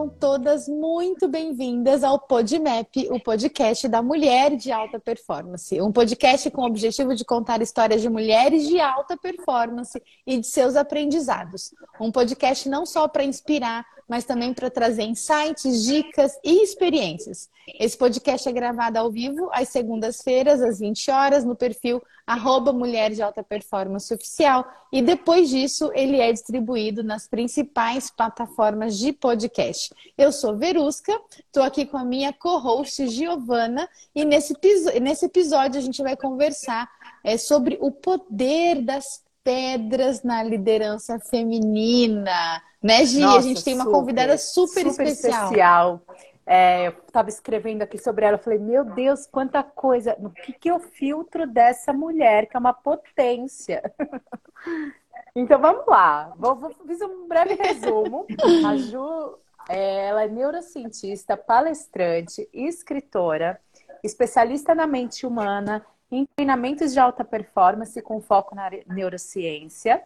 Sejam todas muito bem-vindas ao PodMap, o podcast da mulher de alta performance. Um podcast com o objetivo de contar histórias de mulheres de alta performance e de seus aprendizados. Um podcast não só para inspirar, mas também para trazer insights, dicas e experiências. Esse podcast é gravado ao vivo às segundas-feiras, às 20 horas, no perfil arroba Mulher de Alta Performance Oficial. E depois disso, ele é distribuído nas principais plataformas de podcast. Eu sou Verusca, estou aqui com a minha co-host Giovana, e nesse, nesse episódio a gente vai conversar é, sobre o poder das pedras na liderança feminina. Né, Gi? Nossa, a gente tem uma super, convidada super, super especial. especial. É, eu estava escrevendo aqui sobre ela, eu falei, meu Deus, quanta coisa. No que, que eu filtro dessa mulher, que é uma potência. então vamos lá. Vou, vou fiz um breve resumo. A Ju, é, ela é neurocientista, palestrante, escritora, especialista na mente humana, em treinamentos de alta performance com foco na neurociência.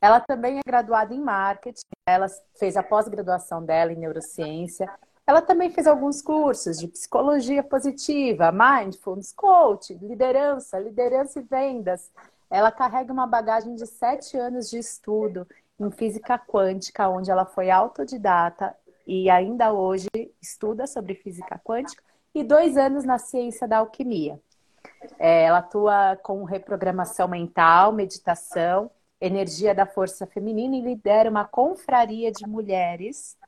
Ela também é graduada em marketing, ela fez a pós-graduação dela em neurociência. Ela também fez alguns cursos de psicologia positiva, mindfulness, coach, liderança, liderança e vendas. Ela carrega uma bagagem de sete anos de estudo em física quântica, onde ela foi autodidata e ainda hoje estuda sobre física quântica, e dois anos na ciência da alquimia. É, ela atua com reprogramação mental, meditação energia da força feminina e lidera uma confraria de mulheres.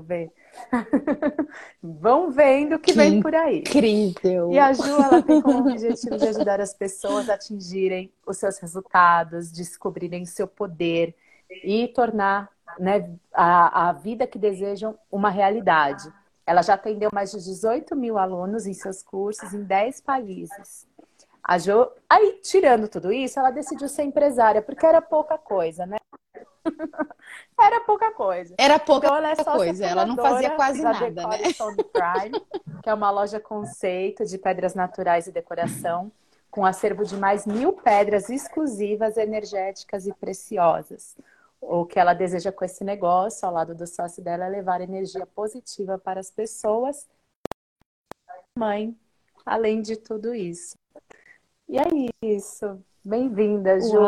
Ver. Vão vendo o que, que, vem por aí. Incrível! E a Ju ela tem como objetivo de ajudar as pessoas a atingirem os seus resultados, descobrirem seu poder e tornar né, a, a vida que desejam uma realidade. Ela já atendeu mais de 18 mil alunos em seus cursos em 10 países. A Jo, aí tirando tudo isso, ela decidiu ser empresária, porque era pouca coisa, né? era pouca coisa. Era pouca então, ela é coisa, ela não fazia quase nada, né? Prime, que é uma loja conceito de pedras naturais e decoração, com acervo de mais mil pedras exclusivas, energéticas e preciosas. O que ela deseja com esse negócio, ao lado do sócio dela, é levar energia positiva para as pessoas. Mãe, além de tudo isso. E é isso. Bem-vinda, Ju.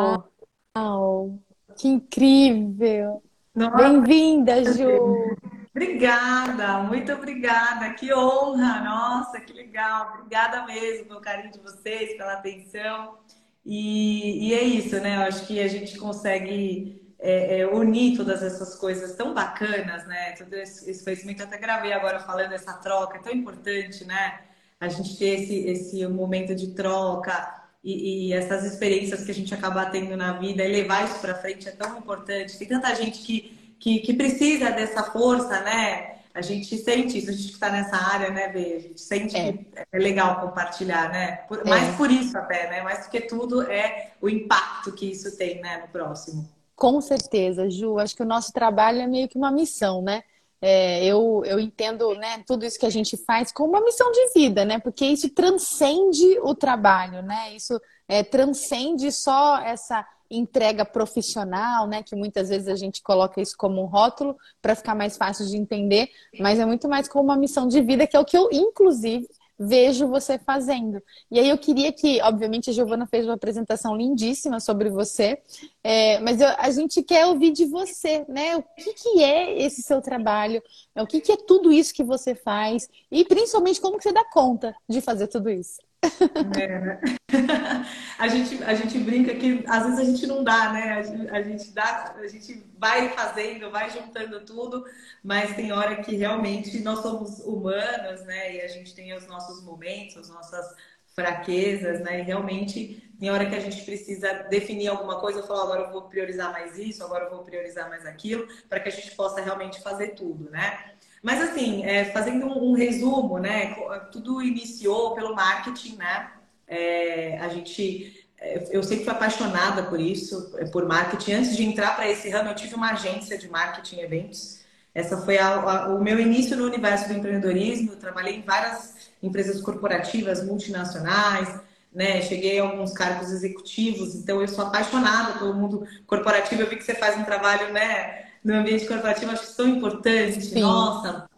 Uau, que incrível! Bem-vinda, Ju! Obrigada, muito obrigada, que honra, nossa, que legal, obrigada mesmo pelo carinho de vocês, pela atenção. E, e é isso, né? Eu acho que a gente consegue é, é, unir todas essas coisas tão bacanas, né? Todo esse, esse conhecimento, até gravei agora falando essa troca, é tão importante, né? a gente ter esse, esse momento de troca e, e, essas experiências que a gente acaba tendo na vida e levar isso para frente é tão importante. Tem tanta gente que, que, que, precisa dessa força, né? A gente sente isso, a gente que está nessa área, né, Bê? A gente sente é. que é legal compartilhar, né? Por, é. Mais por isso até, né? Mais do que tudo é o impacto que isso tem, né, no próximo. Com certeza, Ju. Acho que o nosso trabalho é meio que uma missão, né? É, eu, eu entendo né, tudo isso que a gente faz como uma missão de vida, né? Porque isso transcende o trabalho, né? Isso é, transcende só essa entrega profissional, né? Que muitas vezes a gente coloca isso como um rótulo para ficar mais fácil de entender, mas é muito mais como uma missão de vida, que é o que eu, inclusive, vejo você fazendo. E aí eu queria que, obviamente, a Giovana fez uma apresentação lindíssima sobre você, é, mas eu, a gente quer ouvir de você, né? O que, que é esse seu trabalho? O que, que é tudo isso que você faz? E principalmente como que você dá conta de fazer tudo isso? É, a, gente, a gente brinca que às vezes a gente não dá, né? A gente, a gente, dá, a gente vai fazendo, vai juntando tudo, mas tem hora que realmente nós somos humanos, né? E a gente tem os nossos momentos, as nossas fraquezas, né? E realmente tem hora que a gente precisa definir alguma coisa, eu falo, agora eu vou priorizar mais isso, agora eu vou priorizar mais aquilo, para que a gente possa realmente fazer tudo, né? Mas assim, é, fazendo um, um, resumo, né? Tudo iniciou pelo marketing, né? É, a gente, é, eu sempre fui apaixonada por isso, é, por marketing. Antes de entrar para esse ramo, eu tive uma agência de marketing eventos. Essa foi a, a, o meu início no universo do empreendedorismo. Eu trabalhei em várias empresas corporativas, multinacionais, né? Cheguei a alguns cargos executivos, então eu sou apaixonada pelo mundo corporativo. Eu vi que você faz um trabalho, né? No ambiente corporativo, acho que tão importante. Sim. Nossa,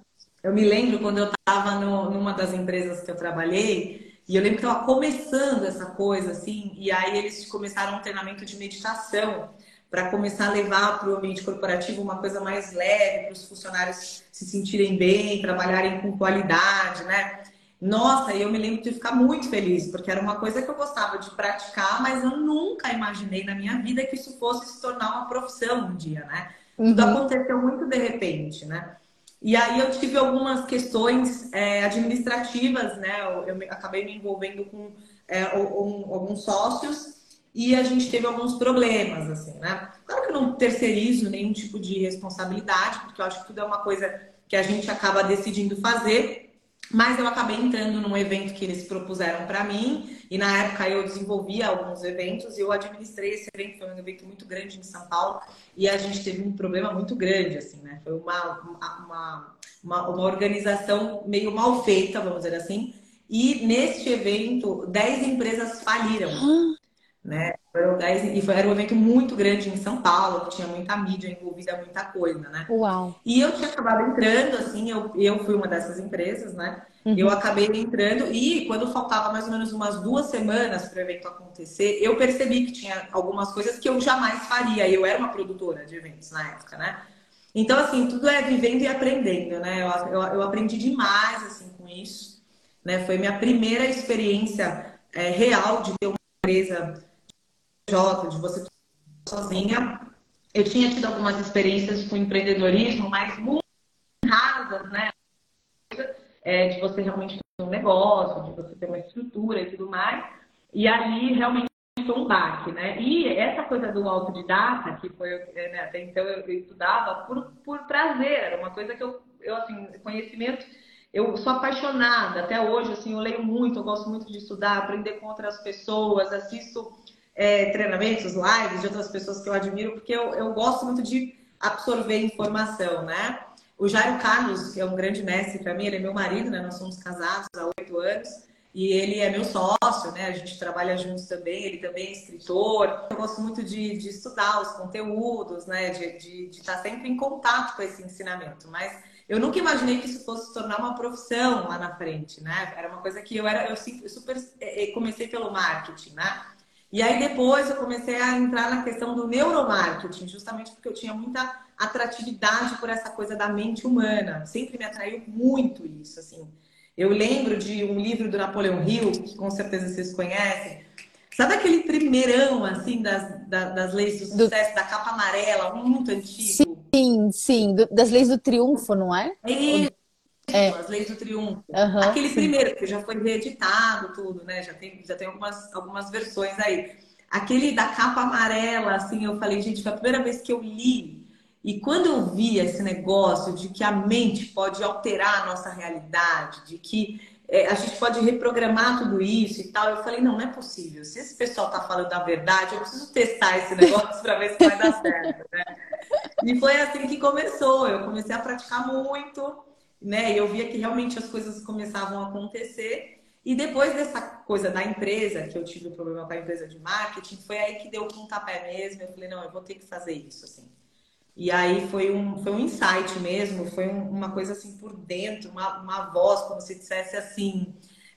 eu me lembro quando eu estava numa das empresas que eu trabalhei, e eu lembro que estava começando essa coisa, assim, e aí eles começaram um treinamento de meditação para começar a levar para o ambiente corporativo uma coisa mais leve, para os funcionários se sentirem bem, trabalharem com qualidade, né? Nossa, eu me lembro de ficar muito feliz, porque era uma coisa que eu gostava de praticar, mas eu nunca imaginei na minha vida que isso fosse se tornar uma profissão um dia, né? Uhum. Tudo aconteceu muito de repente, né? E aí eu tive algumas questões é, administrativas, né? Eu, eu, acabei me envolvendo com é, um, alguns sócios e a gente teve alguns problemas, assim, né? Claro que eu não terceirizo nenhum tipo de responsabilidade, porque eu acho que tudo é uma coisa que a gente acaba decidindo fazer, mas eu acabei entrando num evento que eles propuseram para mim, e na época eu desenvolvia alguns eventos e eu administrei esse evento, foi um evento muito grande em São Paulo, e a gente teve um problema muito grande, assim, né? Foi uma, uma, uma, uma organização meio mal feita, vamos dizer assim, e neste evento, 10 empresas faliram. Né? E era um evento muito grande em São Paulo, que tinha muita mídia envolvida, muita coisa, né? Uau! E eu tinha acabado entrando, assim, eu, eu fui uma dessas empresas, né? Uhum. Eu acabei entrando e quando faltava mais ou menos umas duas semanas para o evento acontecer, eu percebi que tinha algumas coisas que eu jamais faria. Eu era uma produtora de eventos na época, né? Então, assim, tudo é vivendo e aprendendo, né? Eu, eu, eu aprendi demais, assim, com isso. Né? Foi minha primeira experiência é, real de ter uma empresa De você sozinha. Eu tinha tido algumas experiências com empreendedorismo, mas muito rasas, né? É, de você realmente ter um negócio, de você ter uma estrutura e tudo mais. E ali realmente foi um baque, né? E essa coisa do autodidata, que foi, né, até então eu estudava por, por prazer, era uma coisa que eu, eu, assim, conhecimento, eu sou apaixonada, até hoje, assim, eu leio muito, eu gosto muito de estudar, aprender com outras pessoas, assisto é, treinamentos, lives de outras pessoas que eu admiro, porque eu, eu gosto muito de absorver informação, né? O Jairo Carlos, que é um grande mestre para mim, ele é meu marido, né? Nós somos casados há oito anos e ele é meu sócio, né? A gente trabalha juntos também, ele também é escritor. Eu gosto muito de, de estudar os conteúdos, né? De, de, de estar sempre em contato com esse ensinamento, mas eu nunca imaginei que isso fosse se tornar uma profissão lá na frente, né? Era uma coisa que eu era, eu super é, é, comecei pelo marketing, né? E aí depois eu comecei a entrar na questão do neuromarketing, justamente porque eu tinha muita atratividade por essa coisa da mente humana. Sempre me atraiu muito isso, assim. Eu lembro de um livro do Napoleão Hill, que com certeza vocês conhecem. Sabe aquele primeirão, assim, das, das, das leis do sucesso, do... da capa amarela, muito antigo? Sim, sim, do, das leis do triunfo, não é? É, é. As Leis do Triunfo. Uhum, Aquele sim. primeiro, que já foi reeditado, tudo, né? Já tem, já tem algumas, algumas versões aí. Aquele da capa amarela, assim, eu falei, gente, foi a primeira vez que eu li. E quando eu vi esse negócio de que a mente pode alterar a nossa realidade, de que é, a gente pode reprogramar tudo isso e tal, eu falei, não, não é possível. Se esse pessoal tá falando a verdade, eu preciso testar esse negócio para ver se vai dar certo, né? E foi assim que começou. Eu comecei a praticar muito né? E eu via que realmente as coisas começavam a acontecer. E depois dessa coisa da empresa, que eu tive um problema com a empresa de marketing, foi aí que deu o pontapé mesmo. Eu falei, não, eu vou ter que fazer isso, assim. E aí foi um, foi um insight mesmo, foi um, uma coisa assim por dentro, uma, uma voz, como se dissesse assim,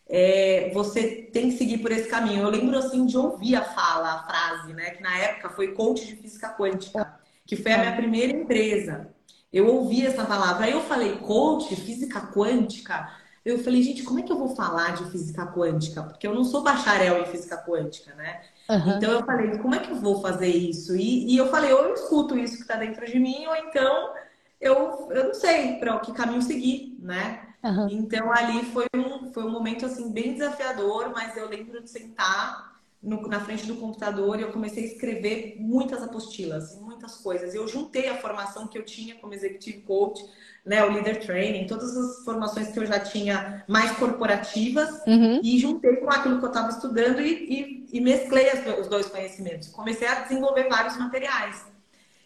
é, você tem que seguir por esse caminho. Eu lembro assim de ouvir a fala, a frase, né? Que na época foi coach de física quântica, que foi a minha primeira empresa. Eu ouvi essa palavra. Aí eu falei, coach, física quântica. Eu falei, gente, como é que eu vou falar de física quântica? Porque eu não sou bacharel em física quântica, né? Uhum. Então eu falei, como é que eu vou fazer isso? E, e eu falei, ou eu escuto isso que está dentro de mim, ou então eu, eu não sei para que caminho seguir, né? Uhum. Então ali foi um, foi um momento assim bem desafiador, mas eu lembro de sentar no, na frente do computador e eu comecei a escrever muitas apostilas, muitas coisas. Eu juntei a formação que eu tinha como executive coach, né, o leader training, todas as formações que eu já tinha mais corporativas uhum. e juntei com aquilo que eu estava estudando e, e, e mesclei as, os dois conhecimentos. Comecei a desenvolver vários materiais.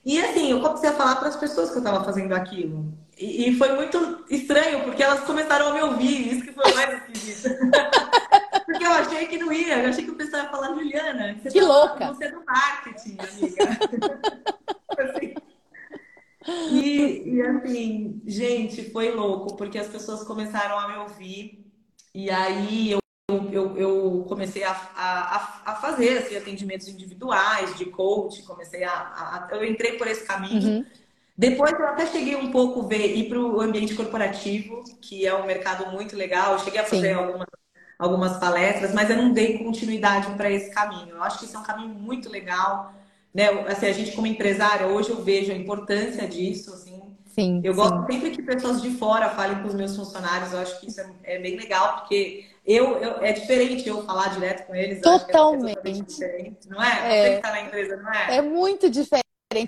E assim, eu comecei a falar para as pessoas que eu estava fazendo aquilo. E, e, foi muito estranho, porque elas começaram a me ouvir, isso que foi mais esquisito. Porque eu achei que não ia, eu achei que o pessoal ia falar, Juliana, você que tá, louca! Você é do marketing, amiga. assim. E, e assim, gente, foi louco, porque as pessoas começaram a me ouvir. E aí eu, eu, eu comecei a, a, a fazer assim, atendimentos individuais, de coach, comecei a, a Eu entrei por esse caminho. Uhum. Depois eu até cheguei um pouco ver ir para o ambiente corporativo, que é um mercado muito legal. Eu cheguei a fazer algumas, algumas palestras, mas eu não dei continuidade para esse caminho. Eu acho que isso é um caminho muito legal. Né? Assim, a gente como empresária, hoje eu vejo a importância disso, assim. Sim, eu gosto sempre que pessoas de fora falem com os meus funcionários, eu acho que isso é, é bem legal, porque eu, eu, é diferente eu falar direto com eles. É totalmente. É não é? é. Você que tá na empresa, não é? É muito diferente.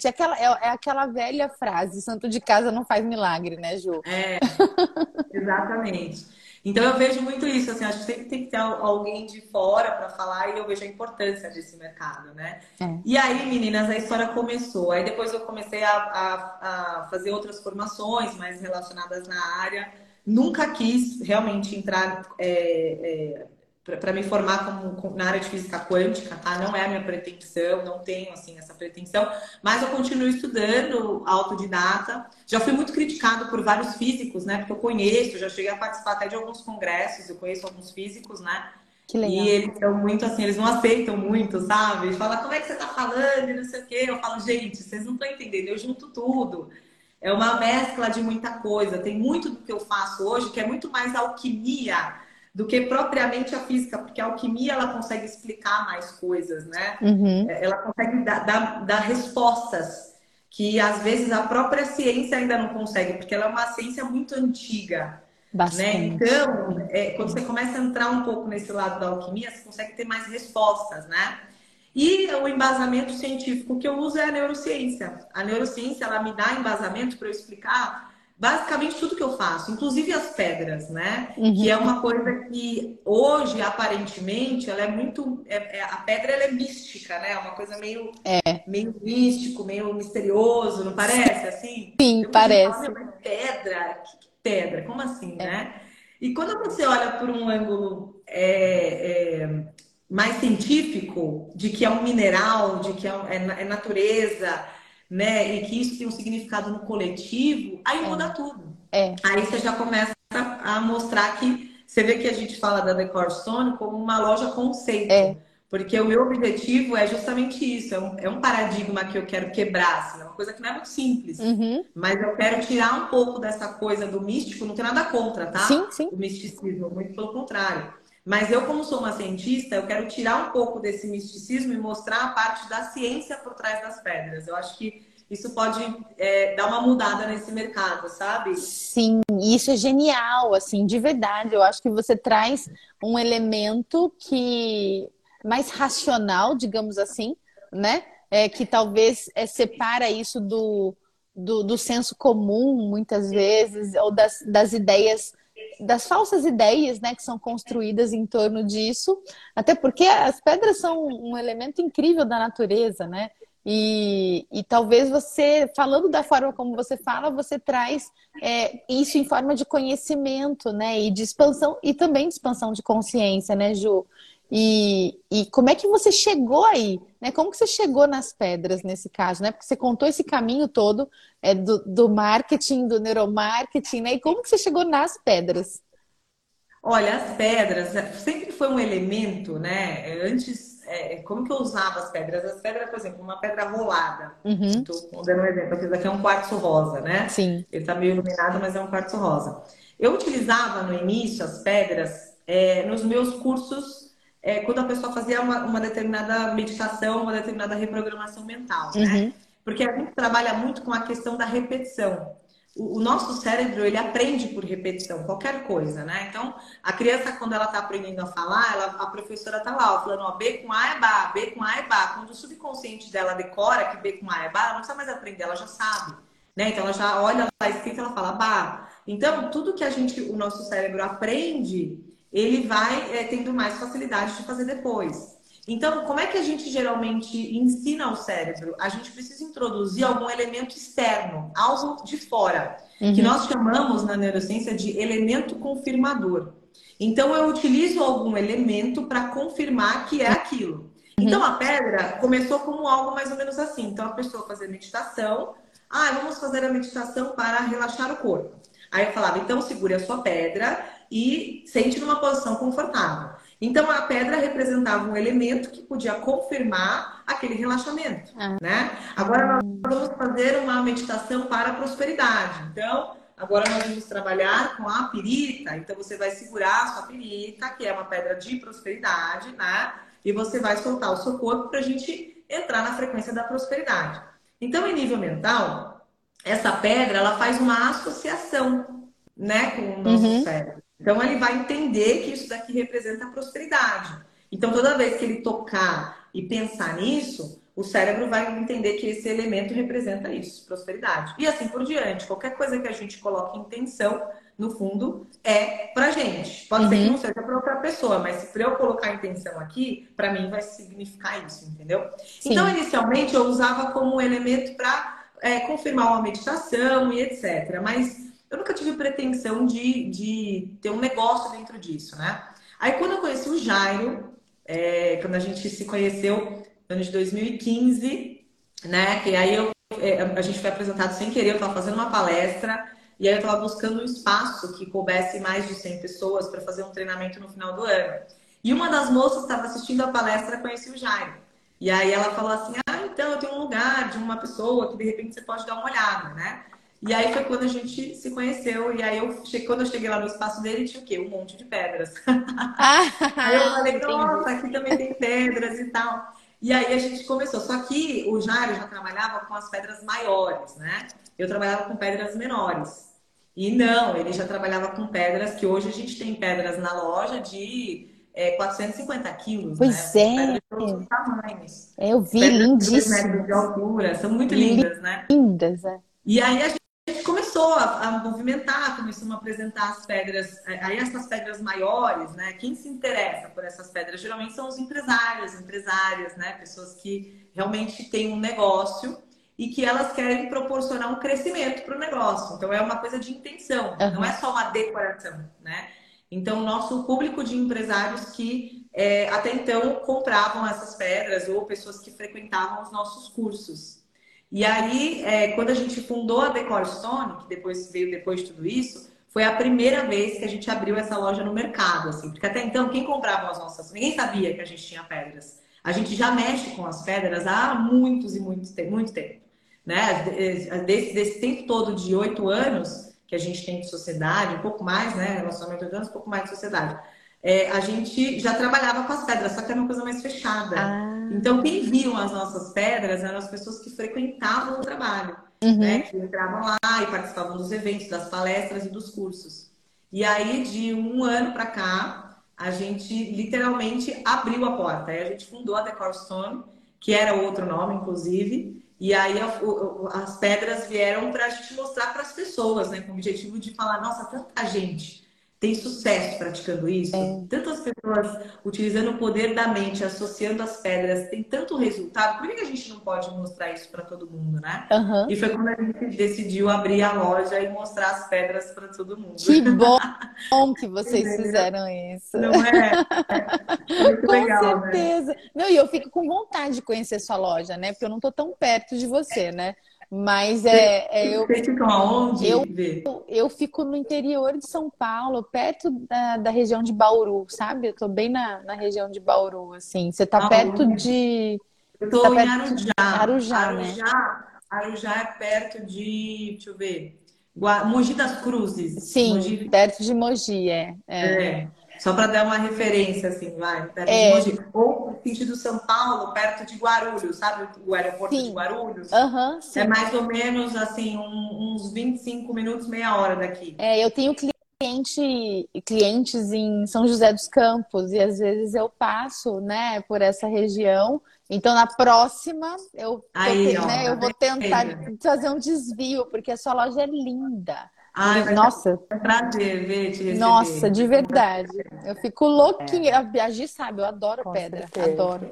É aquela, é, é, aquela velha frase, santo de casa não faz milagre, né, Ju? É, exatamente. Então eu vejo muito isso, assim, acho que sempre tem que ter alguém de fora para falar e eu vejo a importância desse mercado, né? É. E aí, meninas, a história começou. Aí depois eu comecei a, a, a fazer outras formações mais relacionadas na área. Nunca quis realmente entrar é, é, para me formar como, na área de física quântica, tá? Não é a minha pretensão, não tenho assim essa pretensão, mas eu continuo estudando autodidata. Já fui muito criticado por vários físicos, né? Porque eu conheço, já cheguei a participar até de alguns congressos, eu conheço alguns físicos, né? Que legal. E eles são muito assim, eles não aceitam muito, sabe? Eles falam, como é que você tá falando? E não sei o quê. Eu falo, gente, vocês não estão entendendo, eu junto tudo. É uma mescla de muita coisa. Tem muito do que eu faço hoje que é muito mais alquimia do que propriamente a física, porque a alquimia ela consegue explicar mais coisas, né? Uhum. É, ela consegue dar, dar, dar, respostas que às vezes a própria ciência ainda não consegue, porque ela é uma ciência muito antiga. Né? Então, é, quando você começa a entrar um pouco nesse lado da alquimia, você consegue ter mais respostas, né? E o embasamento científico que eu uso é a neurociência. A neurociência ela me dá embasamento para eu explicar basicamente tudo que eu faço, inclusive as pedras, né? Uhum. Que é uma coisa que hoje, aparentemente, ela é muito. É, é, a pedra ela é mística, né? É uma coisa meio, é. meio místico, meio misterioso, não parece assim? Sim, eu parece. Falo, pedra? Que, pedra? Como assim, é. né? E quando você olha por um ângulo é, é, mais científico, de que é um mineral, de que é, é natureza, né? E que isso tem um significado no coletivo, aí é. muda tudo. É. Aí você já começa a mostrar que você vê que a gente fala da Decor Stone como uma loja conceito. É. Porque o meu objetivo é justamente isso, é um, é um paradigma que eu quero quebrar, assim, é uma coisa que não é muito simples. Uhum. Mas eu quero tirar um pouco dessa coisa do místico, não tem nada contra, tá? Sim, sim. O misticismo, muito pelo contrário. Mas eu, como sou uma cientista, eu quero tirar um pouco desse misticismo e mostrar a parte da ciência por trás das pedras. Eu acho que isso pode é, dar uma mudada nesse mercado, sabe? Sim, isso é genial, assim, de verdade. Eu acho que você traz um elemento que mais racional, digamos assim, né? É, que talvez é, separa isso do, do, do senso comum, muitas vezes, ou das, das ideias das falsas ideias né, que são construídas em torno disso, até porque as pedras são um elemento incrível da natureza, né? E, e talvez você, falando da forma como você fala, você traz é, isso em forma de conhecimento, né? E de expansão, e também de expansão de consciência, né, Ju? E, e como é que você chegou aí? Né? Como que você chegou nas pedras nesse caso? Né? Porque você contou esse caminho todo é, do, do marketing, do neuromarketing, né? E como que você chegou nas pedras? Olha, as pedras é, sempre foi um elemento, né? Antes, é, como que eu usava as pedras? As pedras, por exemplo, uma pedra rolada. Uhum. Estou dando um exemplo. Aqui daqui é um quartzo rosa, né? Sim. Ele está meio iluminado, mas é um quartzo rosa. Eu utilizava no início as pedras é, nos meus cursos é, quando a pessoa fazia uma, uma, determinada meditação, uma determinada reprogramação mental, né? Uhum. Porque a gente trabalha muito com a questão da repetição. O, o nosso cérebro, ele aprende por repetição, qualquer coisa, né? Então, a criança, quando ela está aprendendo a falar, ela, a professora está lá, ó, falando, ó, B com A é Bá, B com A é Bá. Quando o subconsciente dela decora que B com A é Bá, ela não precisa mais aprender, ela já sabe. Né? Então, ela já olha lá escrito e ela fala Bá. Então, tudo que a gente, o nosso cérebro aprende ele vai é, tendo mais facilidade de fazer depois. Então, como é que a gente geralmente ensina o cérebro? A gente precisa introduzir algum elemento externo, algo de fora, uhum. que nós chamamos na neurociência de elemento confirmador. Então, eu utilizo algum elemento para confirmar que é aquilo. Uhum. Então, a pedra começou como algo mais ou menos assim. Então, a pessoa fazia meditação, Ah, vamos fazer a meditação para relaxar o corpo. Aí eu falava, então segure a sua pedra e sente numa posição confortável. Então a pedra representava um elemento que podia confirmar aquele relaxamento, ah. né? Agora nós vamos fazer uma meditação para a prosperidade. Então, agora nós vamos trabalhar com a pirita. Então você vai segurar a sua pirita, que é uma pedra de prosperidade, né? E você vai soltar o seu corpo para a gente entrar na frequência da prosperidade. Então, em nível mental, essa pedra ela faz uma associação, né, com o nosso uhum. cérebro. Então ele vai entender que isso daqui representa prosperidade. Então toda vez que ele tocar e pensar nisso, o cérebro vai entender que esse elemento representa isso, prosperidade. E assim por diante. Qualquer coisa que a gente coloque intenção, no fundo, é pra gente. Pode uhum. ser que uhum. não seja para outra pessoa, mas se eu colocar intenção aqui, para mim vai significar isso, entendeu? Sim. Então, inicialmente, eu usava como elemento para é, confirmar uma meditação e etc. Mas eu nunca tive pretensão de, de ter um negócio dentro disso, né? Aí quando eu conheci o Jairo, é, quando a gente se conheceu no ano de 2015, né? Que aí eu, é, a gente foi apresentado sem querer, eu estava fazendo uma palestra e aí eu estava buscando um espaço que coubesse mais de 100 pessoas para fazer um treinamento no final do ano. E uma das moças estava assistindo a palestra conheci o Jairo. E aí ela falou assim: Ah, então eu tenho um lugar de uma pessoa que de repente você pode dar uma olhada, né? E aí foi quando a gente se conheceu. E aí eu quando eu cheguei lá no espaço dele, tinha o quê? Um monte de pedras. Ah, aí eu falei, nossa, aqui também tem pedras e tal. E aí a gente começou. Só que o Jairo já trabalhava com as pedras maiores, né? Eu trabalhava com pedras menores. E não, ele já trabalhava com pedras que hoje a gente tem pedras na loja de é, 450 quilos. Pois né? é. Todos tamanhos. Eu vi, lindíssimas. de altura, são muito lindas, né? Lindas, é. E aí a gente gente começou a, a, movimentar, começamos a apresentar as pedras, é, aí essas pedras maiores, né? Quem se interessa por essas pedras geralmente são os empresários, empresárias, né? Pessoas que realmente têm um negócio e que elas querem proporcionar um crescimento para o negócio. Então é uma coisa de intenção, uhum. não é só uma decoração, né? Então, nosso público de empresários que é, até então compravam essas pedras ou pessoas que frequentavam os nossos cursos. E aí, é, quando a gente fundou a Decor Stone, que depois veio depois de tudo isso, foi a primeira vez que a gente abriu essa loja no mercado, assim, porque até então quem comprava as nossas, ninguém sabia que a gente tinha pedras. A gente já mexe com as pedras há muitos e muitos muito tempo, né? Desse, desse tempo todo de oito anos que a gente tem de sociedade, um pouco mais, né? Relacionamento de anos, um pouco mais de sociedade é, a gente já trabalhava com as pedras, só que era uma coisa mais fechada. Ah. Então, quem viam as nossas pedras eram as pessoas que frequentavam o trabalho, uhum. né? Que entravam lá e participavam dos eventos, das palestras e dos cursos. E aí, de um ano para cá, a gente literalmente abriu a porta. Aí a gente fundou a Decor Stone, que era outro nome, inclusive. E aí as pedras vieram para a gente mostrar para as pessoas, né? Com o objetivo de falar, nossa, tanta gente tem sucesso praticando isso. É. Tantas pessoas utilizando o poder da mente, associando as pedras, tem tanto resultado. Por que a gente não pode mostrar isso para todo mundo, né? Uhum. E foi quando a gente decidiu abrir a loja e mostrar as pedras para todo mundo. Que bom que vocês é. fizeram isso. Não é? é muito com legal, né? certeza. Né? Não, e eu fico com vontade de conhecer sua loja, né? Porque eu não estou tão perto de você, né? Mas é, é eu. Vocês ficam aonde? Eu, eu fico no interior de São Paulo, perto da, da região de Bauru, sabe? Eu tô bem na, na região de Bauru, assim. Você tá perto de. Eu tô tá em Arujá. Arujá, Arujá, né? Arujá é perto de. Deixa eu ver. Mogi das Cruzes. Sim, Mogi... perto de Mogi, é. é. é. Só para dar uma referência, assim, vai. Perto é. de Mogi. Ou sentido São Paulo, perto de Guarulhos, sabe? O aeroporto sim. de Guarulhos. Uhum, sim. É mais ou menos, assim, um, uns 25 minutos, meia hora daqui. É, eu tenho cliente, clientes em São José dos Campos e às vezes eu passo, né, por essa região. Então, na próxima, eu, Aí, ó, né, eu vou tentar fazer um desvio, porque a sua loja é linda. Ai, Nossa. É um prazer ver te receber. Nossa, de verdade. Eu fico louquinha. É. A Gi sabe, eu adoro Com pedra. Certeza. Adoro.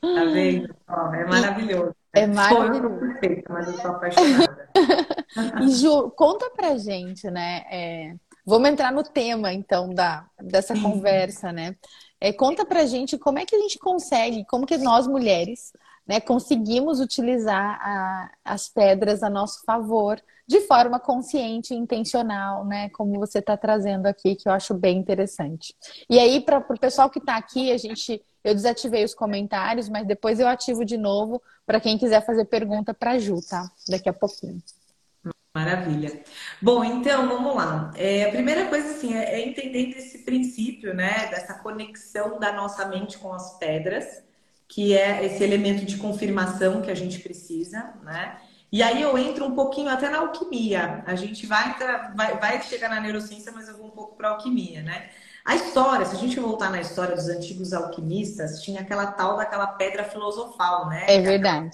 Tá vendo? é maravilhoso. É maravilhoso. Eu sou perfeita, mas eu sou apaixonada. e Ju, conta pra gente, né? É... Vamos entrar no tema, então, da, dessa conversa, né? É, conta pra gente como é que a gente consegue, como que nós mulheres né, conseguimos utilizar a, as pedras a nosso favor de forma consciente e intencional, né? Como você está trazendo aqui, que eu acho bem interessante. E aí, para o pessoal que está aqui, a gente, eu desativei os comentários, mas depois eu ativo de novo para quem quiser fazer pergunta para a Ju, tá? Daqui a pouquinho. Maravilha. Bom, então vamos lá. É, a primeira coisa assim é, é entender esse princípio, né, dessa conexão da nossa mente com as pedras, que é esse elemento de confirmação que a gente precisa, né? E aí eu entro um pouquinho até na alquimia. A gente vai, vai, vai chegar na neurociência, mas eu vou um pouco para alquimia, né? A história, se a gente voltar na história dos antigos alquimistas, tinha aquela tal daquela pedra filosofal, né? É verdade.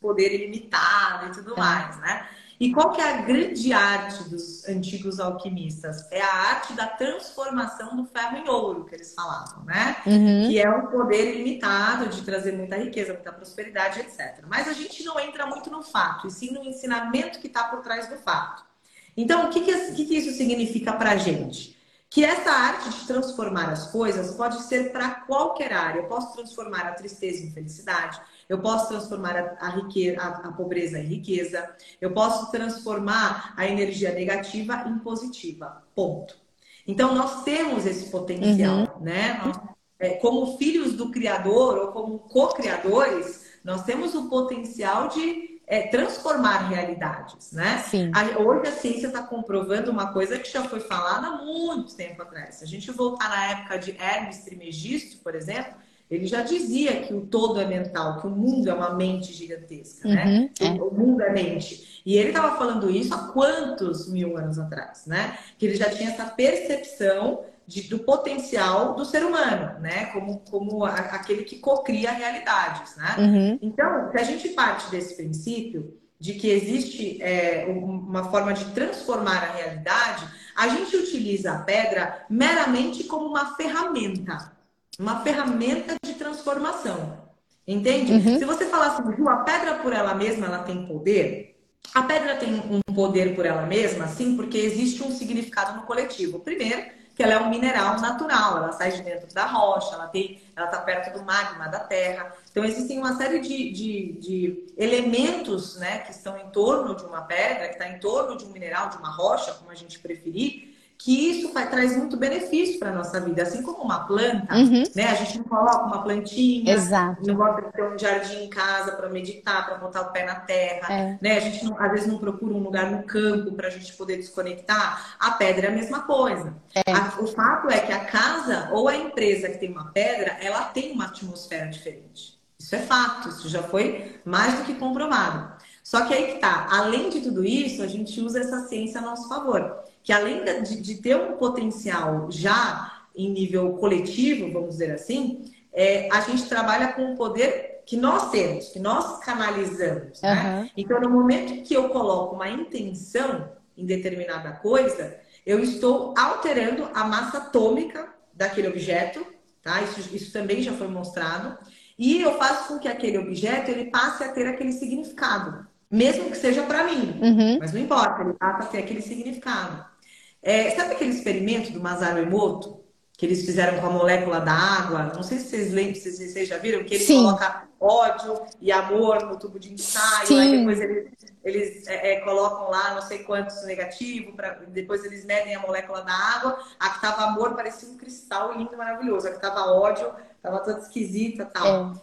Poder ilimitado e tudo é. mais, né? E qual que é a grande arte dos antigos alquimistas? É a arte da transformação do ferro em ouro, que eles falavam, né? Uhum. Que é um poder ilimitado de trazer muita riqueza, muita prosperidade, etc. Mas a gente não entra muito no fato, e sim no ensinamento que está por trás do fato. Então, o que, que, que, que isso significa para a gente? Que essa arte de transformar as coisas pode ser para qualquer área. Eu posso transformar a tristeza em felicidade, eu posso transformar a, a, riqueza, a, a pobreza em riqueza. Eu posso transformar a energia negativa em positiva. Ponto. Então, nós temos esse potencial, uhum. né? Nós, é, como filhos do Criador ou como co-criadores, nós temos o potencial de é, transformar realidades, né? Sim. A, hoje a ciência está comprovando uma coisa que já foi falada há muito tempo atrás. Se a gente voltar na época de Hermes Trismegisto, por exemplo, ele já dizia que o todo é mental, que o mundo é uma mente gigantesca, né? uhum, né? É. O mundo é mente. E ele estava falando isso há quantos mil anos atrás, né? Que ele já tinha essa percepção de, do potencial do ser humano, né? Como, como a, aquele que cocria realidades, né? Uhum. Então, se a gente parte desse princípio de que existe é, uma forma de transformar a realidade, a gente utiliza a pedra meramente como uma ferramenta uma ferramenta de transformação. Entende? Uhum. Se você falar assim, a pedra por ela mesma ela tem poder, a pedra tem um poder por ela mesma, sim, porque existe um significado no coletivo. Primeiro, que ela é um mineral natural, ela sai de dentro da rocha, ela tem, ela está perto do magma da terra. Então existem uma série de, de, de, elementos, né, que estão em torno de uma pedra, que está em torno de um mineral, de uma rocha, como a gente preferir, que isso faz, traz muito benefício para a nossa vida. Assim como uma planta, uhum. né? A gente não coloca uma plantinha, Exato. não gosta de ter um jardim em casa para meditar, para botar o pé na terra, é. né? A gente não, às vezes não procura um lugar no campo para a gente poder desconectar. A pedra é a mesma coisa. É. A, o fato é que a casa ou a empresa que tem uma pedra, ela tem uma atmosfera diferente. Isso é fato, isso já foi mais do que comprovado. Só que aí que tá, além de tudo isso, a gente usa essa ciência a nosso favor que além de, de ter um potencial já em nível coletivo, vamos dizer assim, é, a gente trabalha com o poder que nós temos, que nós canalizamos. Né? Uhum. Então, no momento que eu coloco uma intenção em determinada coisa, eu estou alterando a massa atômica daquele objeto, tá? Isso, isso também já foi mostrado. E eu faço com que aquele objeto ele passe a ter aquele significado, mesmo que seja para mim, uhum. mas não importa, ele passa a ter aquele significado. É, sabe aquele experimento do Masaru Emoto? Que eles fizeram com a molécula da água? Não sei se vocês lembram, se vocês já viram, que ele Sim. coloca ódio e amor no tubo de ensaio, Sim. aí depois eles, eles é, é, colocam lá não sei quantos negativo, pra, depois eles medem a molécula da água, a que tava amor parecia um cristal lindo, maravilhoso, a que tava ódio tava toda esquisita tal.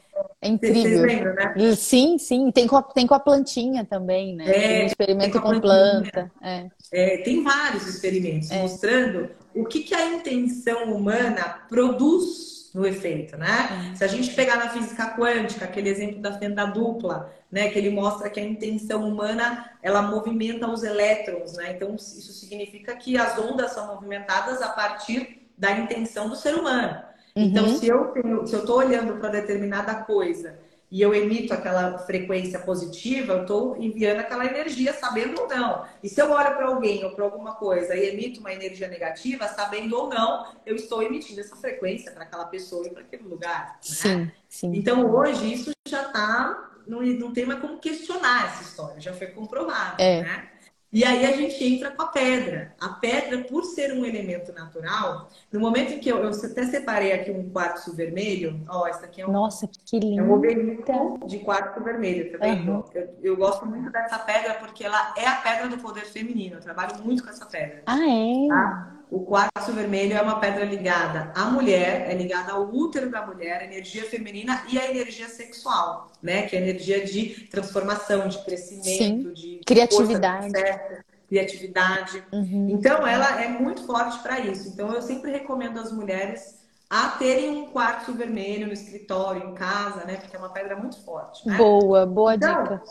É, é incrível. Vocês lembram, né? Sim, sim. Tem com a, tem com a plantinha também, né? É, tem um experimento com, com planta. É. É, tem vários experimentos é. mostrando o que, que a intenção humana produz no efeito, né? Se a gente pegar na física quântica, aquele exemplo da fenda dupla, né, que ele mostra que a intenção humana, ela movimenta os elétrons, né? Então isso significa que as ondas são movimentadas a partir da intenção do ser humano. Então, uhum. se eu tenho, se eu estou olhando para determinada coisa e eu emito aquela frequência positiva, eu estou enviando aquela energia, sabendo ou não. E se eu olho para alguém ou para alguma coisa e emito uma energia negativa, sabendo ou não, eu estou emitindo essa frequência para aquela pessoa e para aquele lugar. Né? Sim, sim. Então, hoje, isso já está. Não, não tem mais como questionar essa história, já foi comprovado. É. Né? E aí a gente entra com a pedra. A pedra, por ser um elemento natural, no momento em que eu, eu até separei aqui um quartzo vermelho, ó, esse aqui é um, Nossa, que lindo. É um obelisco de quartzo vermelho, tá vendo? Uhum. Eu, eu, gosto muito dessa pedra porque ela é a pedra do poder feminino. Eu trabalho muito com essa pedra. Ah, é? Tá? O quartzo vermelho é uma pedra ligada à mulher, é ligada ao útero da mulher, a energia feminina e a energia sexual, né? Que é a energia de transformação, de crescimento, Sim. de criatividade. Força, criatividade. Uhum. Então, ela é muito forte para isso. Então, eu sempre recomendo às mulheres a terem um quartzo vermelho no escritório, em casa, né? Porque é uma pedra muito forte. Né? Boa, boa então, dica.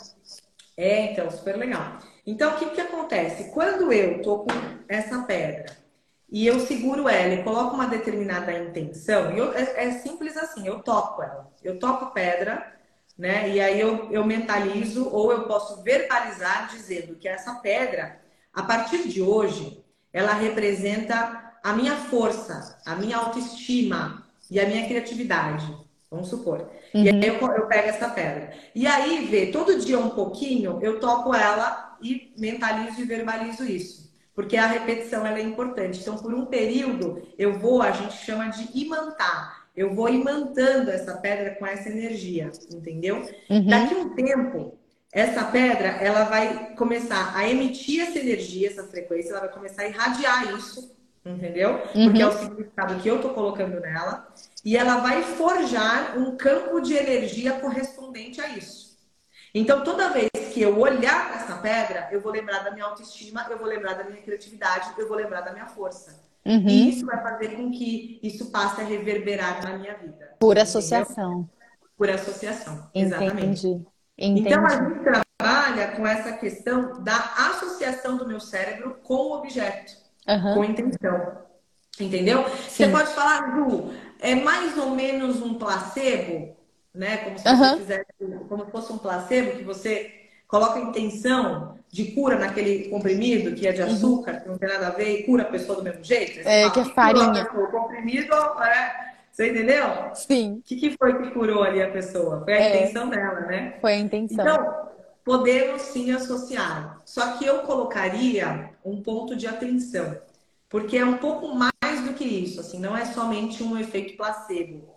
É, então, super legal. Então, o que, que acontece? Quando eu tô com essa pedra e eu seguro ela e coloco uma determinada intenção, eu, é, é, simples assim, eu toco ela. Eu toco pedra, né? E aí eu, eu mentalizo ou eu posso verbalizar dizendo que essa pedra, a partir de hoje, ela representa a minha força, a minha autoestima e a minha criatividade. Vamos supor. Uhum. E aí eu, eu pego essa pedra. E aí, vê, todo dia um pouquinho, eu toco ela e mentalizo e verbalizo isso porque a repetição ela é importante. Então, por um período, eu vou, a gente chama de imantar. Eu vou imantando essa pedra com essa energia, entendeu? Uhum. Daqui um tempo, essa pedra ela vai começar a emitir essa energia, essa frequência, ela vai começar a irradiar isso, entendeu? Uhum. Porque é o significado que eu estou colocando nela. E ela vai forjar um campo de energia correspondente a isso. Então, toda vez que eu olhar para essa pedra, eu vou lembrar da minha autoestima, eu vou lembrar da minha criatividade, eu vou lembrar da minha força. Uhum. E isso vai fazer com que isso passe a reverberar na minha vida. Por entendeu? associação. Por associação, exatamente. Entendi. Entendi. Então, a gente trabalha com essa questão da associação do meu cérebro com o objeto, uhum. com intenção. Entendeu? Sim. Você pode falar, Ju, é mais ou menos um placebo? né? Como se você fizesse, como se fosse um placebo, que você coloca a intenção de cura naquele comprimido que é de uhum. açúcar, uhum. que não tem nada a ver, e cura a pessoa do mesmo jeito. É, fala, que é farinha. O comprimido, é, você entendeu? Sim. O que, que foi que curou ali a pessoa? Foi a é. intenção dela, né? Foi a intenção. Então, podemos sim associar. Só que eu colocaria um ponto de atenção. Porque é um pouco mais do que isso, assim, não é somente um efeito placebo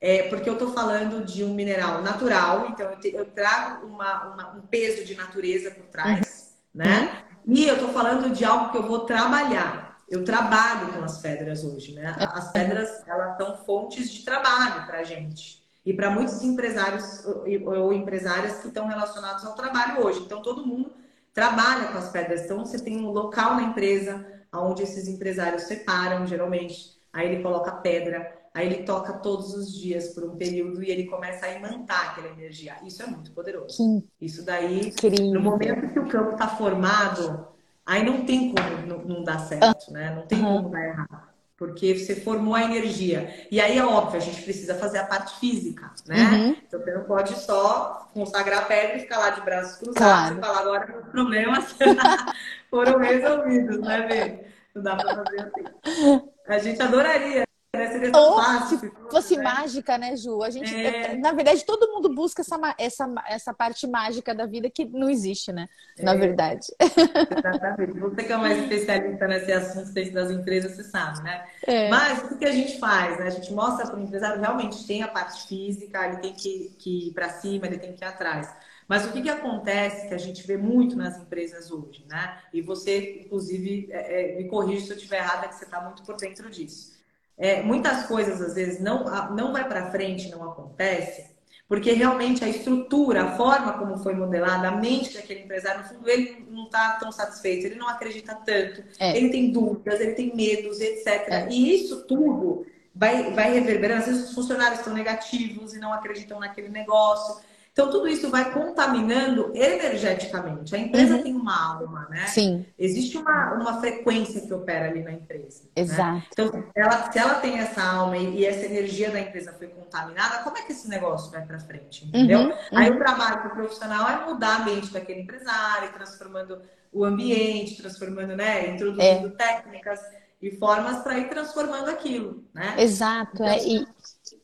é, porque eu estou falando de um mineral natural, então eu, te, eu trago uma, uma, um peso de natureza por trás, uhum. né? E eu estou falando de algo que eu vou trabalhar. Eu trabalho com as pedras hoje, né? As pedras, elas são fontes de trabalho para a gente. E para muitos empresários ou empresárias que estão relacionados ao trabalho hoje. Então, todo mundo trabalha com as pedras. Então, você tem um local na empresa onde esses empresários separam, geralmente. Aí ele coloca pedra, Aí ele toca todos os dias por um período e ele começa a imantar aquela energia. Isso é muito poderoso. Sim. Isso daí, no momento que o campo está formado, aí não tem como não, não dar certo, né? Não tem uhum. como dar errado. Porque você formou a energia. E aí é óbvio, a gente precisa fazer a parte física, né? Uhum. Então você não pode só consagrar a pedra e ficar lá de braços cruzados claro. e falar agora os problemas foram resolvidos, né, Bê? Não dá para fazer assim. A gente adoraria Seria Ou fácil, se fosse né? mágica, né, Ju? A gente, é... na verdade, todo mundo busca essa, essa, essa parte mágica da vida que não existe, né? É... Na verdade. Exatamente. Você que é mais especialista nesse assunto dentro das empresas, você sabe, né? É. Mas o que a gente faz? Né? A gente mostra para o empresário realmente tem a parte física, ele tem que, que ir para cima, ele tem que ir atrás. Mas o que, que acontece que a gente vê muito nas empresas hoje, né? E você, inclusive, é, é me corrija se eu estiver errada, que você está muito por dentro disso é, muitas coisas às vezes não, não vai para frente, não acontece, porque realmente a estrutura, a forma como foi modelada, a mente daquele empresário, no fundo, ele não está tão satisfeito, ele não acredita tanto, é. ele tem dúvidas, ele tem medos, etc. É. E isso tudo vai, vai reverberando. Às vezes os funcionários estão negativos e não acreditam naquele negócio. Então, tudo isso vai contaminando energeticamente. A empresa uhum. tem uma alma, né? Sim. Existe uma, uma frequência que opera ali na empresa. Né? Exato. Né? Então, ela, se ela tem essa alma e, e, essa energia da empresa foi contaminada, como é que esse negócio vai para frente? Entendeu? Uhum. Uhum. Aí o trabalho do profissional é mudar a mente daquele empresário, transformando o ambiente, transformando, né? Introduzindo é. técnicas e formas para ir transformando aquilo, né? Exato. Então, é. E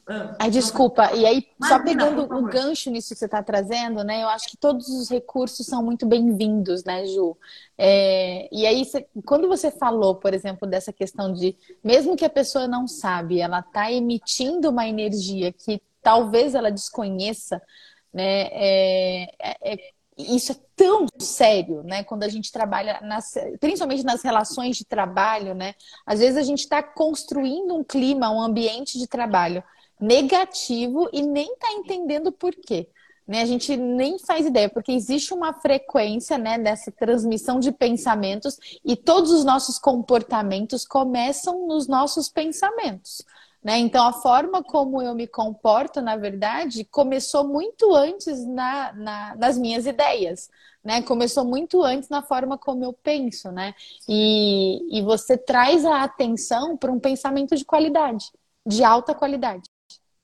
Ah, Ai, desculpa. E aí, só pegando o gancho nisso que você está trazendo, né? Eu acho que todos os recursos são muito bem-vindos, né, Ju? É, e aí, você, quando você falou, por exemplo, dessa questão de, mesmo que a pessoa não sabe, ela está emitindo uma energia que talvez ela desconheça, né? É, é, é isso é tão sério, né? Quando a gente trabalha, nas, principalmente nas relações de trabalho, né? Às vezes a gente está construindo um clima, um ambiente de trabalho negativo e nem está entendendo por quê. Né? A gente nem faz ideia, porque existe uma frequência né, dessa transmissão de pensamentos e todos os nossos comportamentos começam nos nossos pensamentos. Né? Então, a forma como eu me comporto, na verdade, começou muito antes na, na, nas minhas ideias. Né? Começou muito antes na forma como eu penso. Né? E, e você traz a atenção para um pensamento de qualidade, de alta qualidade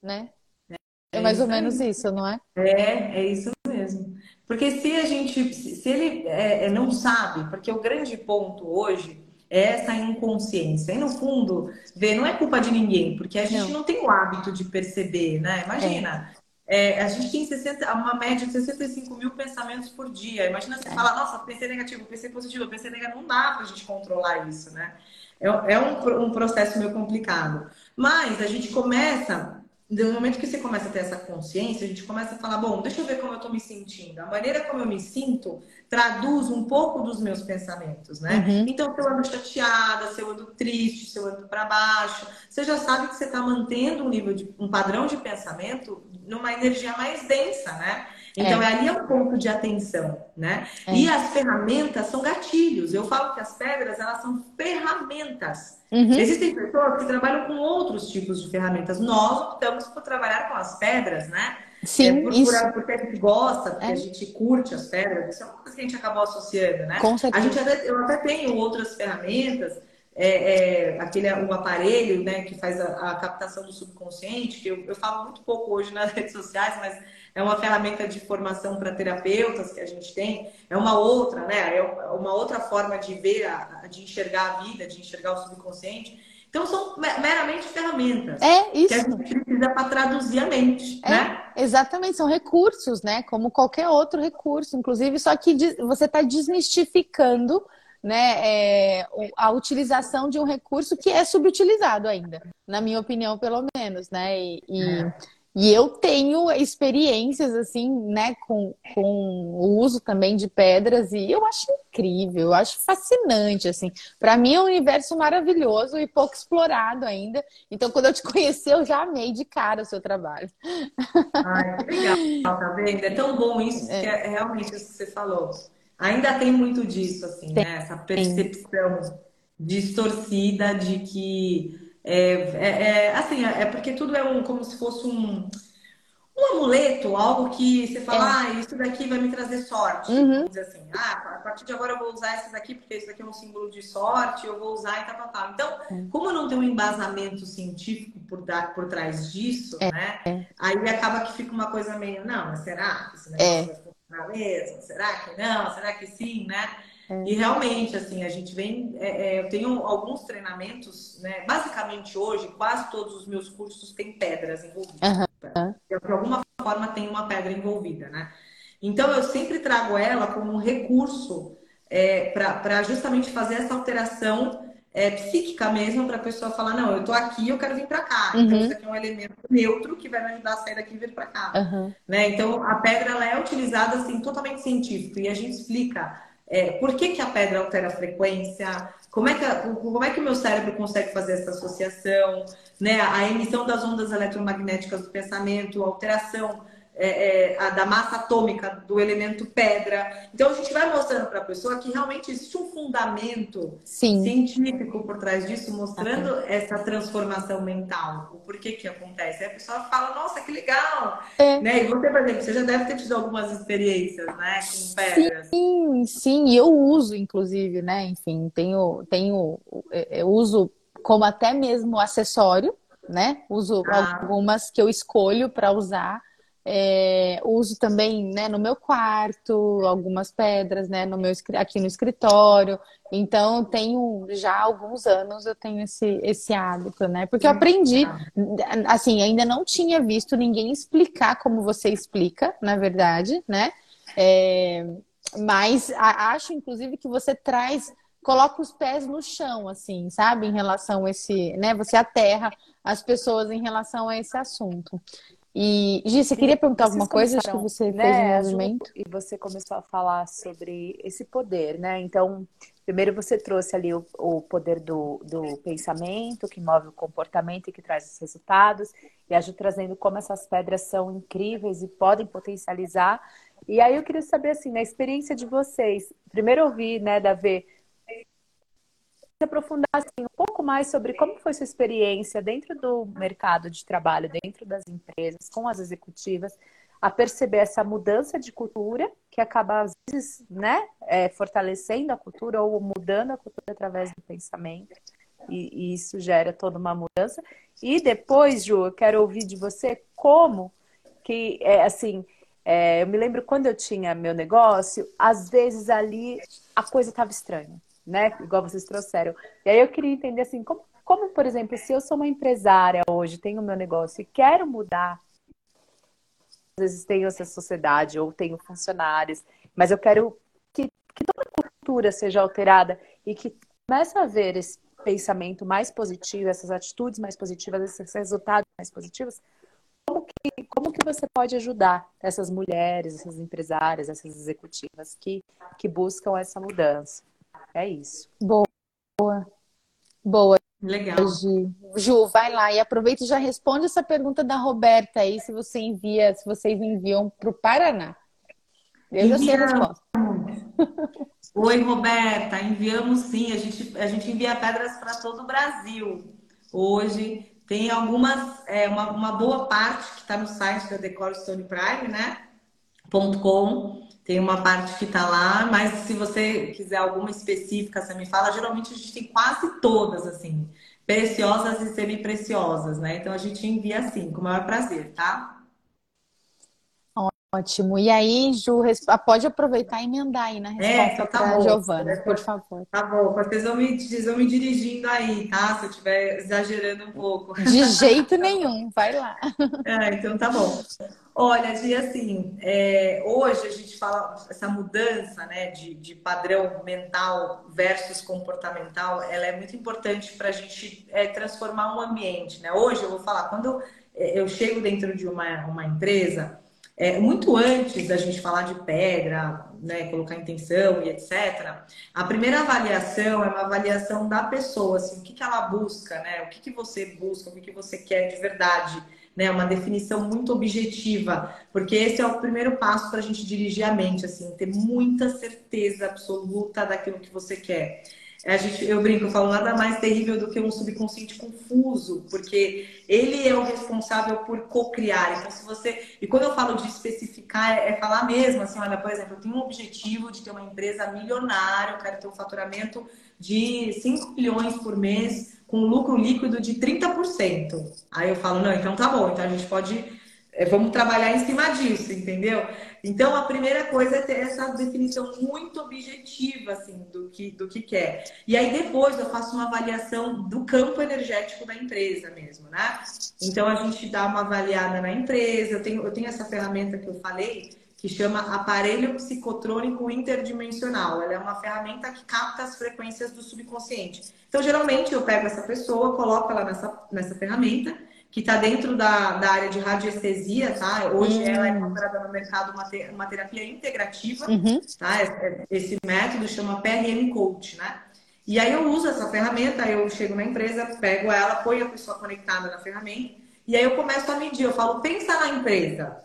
né? É, é mais ou menos isso, não é? É, é isso mesmo. Porque se a gente, se ele é, é, não sabe, porque o grande ponto hoje é essa inconsciência. E no fundo, vê, não é culpa de ninguém, porque a gente não, não tem o hábito de perceber, né? Imagina, é. é a gente tem 60, uma média de 65 mil pensamentos por dia. Imagina você é. falar, nossa, pensei negativo, pensei positivo, pensei negativo. Não dá pra gente controlar isso, né? É, é um, um processo meio complicado. Mas a gente começa no momento que você começa a ter essa consciência, a gente começa a falar, bom, deixa eu ver como eu estou me sentindo. A maneira como eu me sinto traduz um pouco dos meus pensamentos, né? Uhum. Então, se eu ando chateada, se eu ando triste, se eu ando para baixo, você já sabe que você está mantendo um nível de um padrão de pensamento numa energia mais densa, né? Então, é. ali é um ponto de atenção, né? É. E as ferramentas são gatilhos. Eu falo que as pedras, elas são ferramentas. Uhum. Existem pessoas que trabalham com outros tipos de ferramentas. Nós optamos por trabalhar com as pedras, né? Sim, é, por, isso. porque a gente gosta, porque é. a gente curte as pedras. Isso é uma coisa que a gente acabou associando, né? Com certeza. A gente até, eu até tenho outras ferramentas é, é, aquele um aparelho né, que faz a, a, captação do subconsciente, que eu, eu falo muito pouco hoje nas redes sociais, mas é uma ferramenta de formação para terapeutas que a gente tem, é uma outra, né? É uma outra forma de ver, a, de enxergar a vida, de enxergar o subconsciente. Então são meramente ferramentas. É isso. Que a gente precisa para traduzir a mente, é, né? Exatamente, são recursos, né? Como qualquer outro recurso, inclusive, só que você está desmistificando né, é, a utilização de um recurso que é subutilizado ainda, na minha opinião, pelo menos, né? E, e, é. e, eu tenho experiências assim, né, com, com o uso também de pedras e eu acho incrível, eu acho fascinante, assim. Para mim é um universo maravilhoso e pouco explorado ainda. Então, quando eu te conheci, eu já amei de cara o seu trabalho. Ai, que legal, tá vendo? É tão bom isso, é. que é realmente isso que você falou ainda tem muito disso, assim, né? Essa percepção distorcida de que é, é, é, assim, é porque tudo é um, como se fosse um, um amuleto, algo que você fala, é. ah, isso daqui vai me trazer sorte. Uhum. Dizer assim, ah, a partir de agora eu vou usar esse daqui, porque esse daqui é um símbolo de sorte, eu vou usar e tal, tal, tal. Então, é. como não tem um embasamento científico por, dar, por trás disso, é. né? É. Aí acaba que fica uma coisa meio, não, mas será que esse negócio vai funcionar mesmo? Será que não? Será que sim, né? É. E realmente, assim, a gente vem. É, é, eu tenho alguns treinamentos, né? Basicamente hoje, quase todos os meus cursos têm pedras envolvidas. Uhum. De alguma forma tem uma pedra envolvida, né? Então eu sempre trago ela como um recurso é, para justamente fazer essa alteração é, psíquica mesmo para a pessoa falar, não, eu tô aqui, eu quero vir para cá. Então, uhum. Então isso aqui é um elemento neutro que vai me ajudar a sair daqui e vir para cá. Uhum. Né? Então a pedra ela é utilizada assim totalmente científico e a gente explica é, por que, que a pedra altera a frequência, como é, que a, como é que o meu cérebro consegue fazer essa associação, né? A emissão das ondas eletromagnéticas do pensamento, alteração é, é, a, da massa atômica do elemento pedra. Então a gente vai mostrando para a pessoa que realmente existe um fundamento Sim. científico por trás disso, mostrando uhum. essa transformação mental, o porquê que acontece. Aí a pessoa fala, nossa, que legal! É. Né? E você, por exemplo, você já deve ter tido algumas experiências né, com pedras. Sim, sim, eu uso, inclusive, né? Enfim, tenho, tenho, eu uso como até mesmo acessório, né? Uso ah. algumas que eu escolho para usar É, uso também né, no meu quarto, algumas pedras, né, no meu, aqui no escritório. Então, tenho já há alguns anos eu tenho esse, esse hábito, né? Porque eu aprendi, assim, ainda não tinha visto ninguém explicar como você explica, na verdade, né? É, mas acho, inclusive, que você traz, coloca os pés no chão, assim, sabe? Em relação a esse, né? Você aterra as pessoas em relação a esse assunto. E, Gi, você queria perguntar alguma coisa? Acho que você né, fez um movimento. E você começou a falar sobre esse poder, né? Então, primeiro você trouxe ali o, o poder do, do pensamento, que move o comportamento e que traz os resultados. E a Ju trazendo como essas pedras são incríveis e podem potencializar. E aí eu queria saber, assim, na experiência de vocês, primeiro ouvir, né, da V, aprofundar assim, um pouco mais sobre como foi sua experiência dentro do mercado de trabalho, dentro das empresas, com as executivas, a perceber essa mudança de cultura que acaba às vezes, né, é, fortalecendo a cultura ou mudando a cultura através do pensamento. E, e, isso gera toda uma mudança. E depois, Ju, eu quero ouvir de você como que, é, assim, é, eu me lembro quando eu tinha meu negócio, às vezes ali a coisa estava estranha né? Igual vocês trouxeram. E aí eu queria entender assim, como, como, por exemplo, se eu sou uma empresária hoje, tenho o meu negócio e quero mudar, às vezes tenho essa sociedade ou tenho funcionários, mas eu quero que, que toda a cultura seja alterada e que comece a ver esse pensamento mais positivo, essas atitudes mais positivas, esses resultados mais positivos, como que, como que você pode ajudar essas mulheres, essas empresárias, essas executivas que, que buscam essa mudança? É isso. Boa. Boa. Legal. Ju. Ju, vai lá e aproveita e já responde essa pergunta da Roberta aí, se você envia, se vocês enviam para o Paraná. Eu já sei a resposta. Oi, Roberta, enviamos sim. A gente, a gente envia pedras para todo o Brasil. Hoje tem algumas, é, uma, uma boa parte que está no site da Decor Stone Prime, né? .com tem uma parte que está lá, mas se você quiser alguma específica, você me fala. Geralmente a gente tem quase todas, assim, preciosas e semi-preciosas, né? Então a gente envia assim, com o maior prazer, tá? Ótimo. E aí, Ju, ah, pode aproveitar e emendar aí na é, resposta é, tá para Giovana, por favor. Tá bom, vocês vão, me, vocês vão me dirigindo aí, tá? Se eu estiver exagerando um pouco. De jeito nenhum, vai lá. É, então tá bom. Olha, Gi, assim, é, hoje a gente fala essa mudança né, de, de, padrão mental versus comportamental, ela é muito importante para a gente é, transformar um ambiente. Né? Hoje eu vou falar, quando é, eu chego dentro de uma, uma empresa, é, muito antes da gente falar de pedra, né, colocar intenção e etc., a primeira avaliação é uma avaliação da pessoa, assim, o que, que ela busca, né? O que, que você busca, o que, que você quer de verdade né? Uma definição muito objetiva, porque esse é o primeiro passo para a gente dirigir a mente, assim, ter muita certeza absoluta daquilo que você quer. A gente, eu brinco, eu falo nada mais terrível do que um subconsciente confuso, porque ele é o responsável por co-criar. Então, se você. E quando eu falo de especificar, é, é falar mesmo, assim, olha, por exemplo, eu tenho um objetivo de ter uma empresa milionária, eu quero ter um faturamento de 5 milhões por mês com lucro líquido de 30%. Aí eu falo, não, então tá bom, então a gente pode, é, vamos trabalhar em cima disso, entendeu? Então a primeira coisa é ter essa definição muito objetiva, assim, do que, do que quer. E aí depois eu faço uma avaliação do campo energético da empresa mesmo, né? Então a gente dá uma avaliada na empresa, eu tenho, eu tenho essa ferramenta que eu falei, que chama aparelho psicotrônico interdimensional. Ela é uma ferramenta que capta as frequências do subconsciente. Então, geralmente, eu pego essa pessoa, coloco ela nessa, nessa ferramenta, que está dentro da, da área de radiestesia, tá? Hoje uhum. ela é encontrada no mercado uma, te, uma terapia integrativa, uhum. tá? Esse método chama PRM Coach, né? E aí eu uso essa ferramenta, eu chego na empresa, pego ela, ponho a pessoa conectada na ferramenta, e aí eu começo a medir, eu falo, pensa na empresa.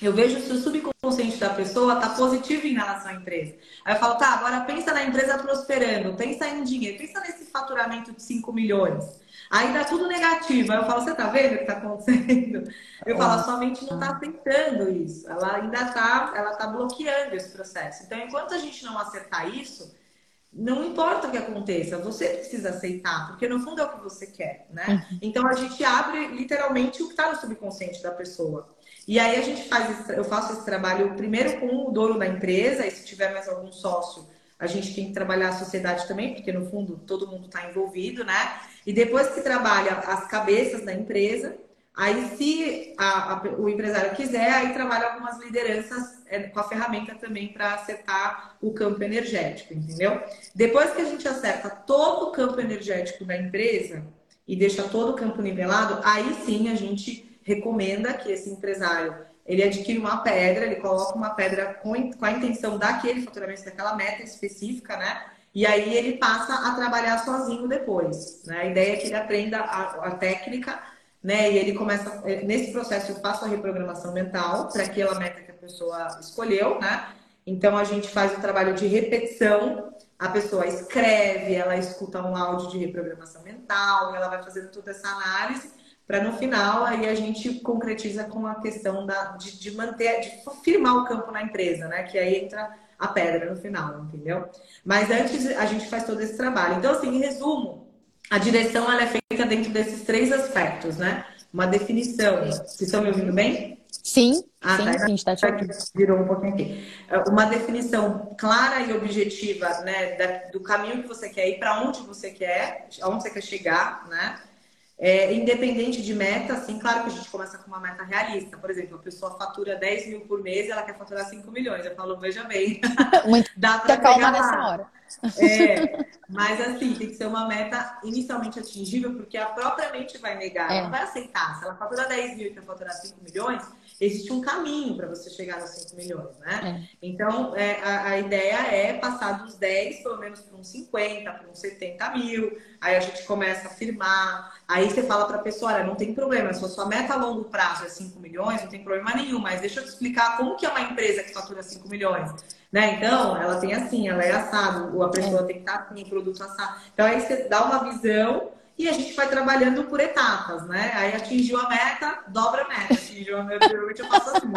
Eu vejo se o subconsciente da pessoa está positivo em relação à empresa. Aí eu falo, tá, agora pensa na empresa prosperando, pensa em dinheiro, pensa nesse faturamento de 5 milhões. Aí dá tudo negativo. Aí eu falo, você tá vendo o que está acontecendo? Eu falo, a sua mente não está aceitando isso. Ela ainda está, ela tá bloqueando esse processo. Então, enquanto a gente não acertar isso, não importa o que aconteça, você precisa aceitar, porque no fundo é o que você quer, né? Uhum. Então a gente abre literalmente o que está no subconsciente da pessoa. E aí a gente faz, esse, eu faço esse trabalho primeiro com o dono da empresa, e se tiver mais algum sócio, a gente tem que trabalhar a sociedade também, porque no fundo todo mundo está envolvido, né? E depois que trabalha as cabeças da empresa, aí se a, a, o empresário quiser, aí trabalha algumas lideranças é, com a ferramenta também para acertar o campo energético, entendeu? Depois que a gente acerta todo o campo energético da empresa e deixa todo o campo nivelado, aí sim a gente recomenda que esse empresário ele adquire uma pedra, ele coloca uma pedra com, com a intenção daquele faturamento, daquela meta específica, né? E aí ele passa a trabalhar sozinho depois. Né? A ideia é que ele aprenda a, a técnica, né? E ele começa. Eh, nesse processo eu faço a reprogramação mental para aquela meta que a pessoa escolheu, né? Então a gente faz o trabalho de repetição, a pessoa escreve, ela escuta um áudio de reprogramação mental, ela vai fazendo toda essa análise para no final aí a gente concretiza com a questão da, de, de, manter, de firmar o campo na empresa, né? Que aí entra a pedra no final, entendeu? Mas antes a gente faz todo esse trabalho. Então, assim, em resumo, a direção ela é feita dentro desses três aspectos, né? Uma definição. Vocês estão me ouvindo bem? Sim, ah, sim, tá, sim, está te ouvindo. Virou um pouquinho aqui. Uma definição clara e objetiva, né, do caminho que você quer ir, para onde você quer, aonde você quer chegar, né? É, independente de meta, assim, claro que a gente começa com uma meta realista. Por exemplo, a pessoa fatura 10 mil por mês e ela quer faturar 5 milhões. Eu falo, veja bem. Muito Dá pra calma nessa hora. É, mas assim, tem que ser uma meta inicialmente atingível, porque a própria mente vai negar, é. ela não vai aceitar. Se ela fatura 10 mil e quer faturar 5 milhões, existe um caminho para você chegar nos 5 milhões, né? É. Então, é, a, a, ideia é passar dos 10, pelo menos para uns 50, para uns 70 mil. Aí a gente começa a firmar. Aí você fala para a pessoa, olha, não tem problema, se a sua meta a longo prazo é 5 milhões, não tem problema nenhum, mas deixa eu te explicar como que é uma empresa que fatura 5 milhões. Né? Então, ela tem assim, ela é assado, a pessoa é. tem que estar assim, produto assado. Então, aí você dá uma visão e a gente vai trabalhando por etapas, né? Aí atingiu a meta, dobra a meta. Atingiu a meta, geralmente eu faço assim.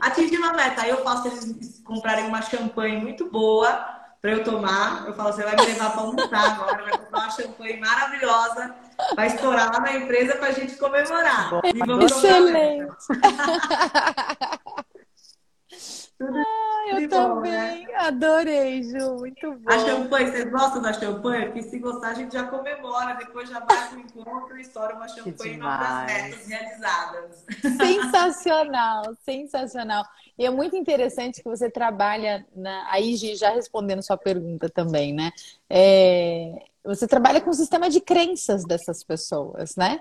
Atingindo a meta, aí eu faço eles comprarem uma champanhe muito boa para eu tomar. Eu falo, você vai me levar para almoçar agora, vai comprar uma champanhe maravilhosa, vai estourar lá na empresa para a gente comemorar. E vamos Excelente! Tudo ah, eu bom, né? também. Né? Adorei, Ju. Muito bom. A champanhe, vocês gostam da champanhe? Porque se gostar, a gente já comemora. Depois já vai para o encontro e estoura uma champanhe das metas realizadas. Sensacional, sensacional. E é muito interessante que você trabalha na... aí, já respondendo sua pergunta também, né? É... Você trabalha com o sistema de crenças dessas pessoas, né?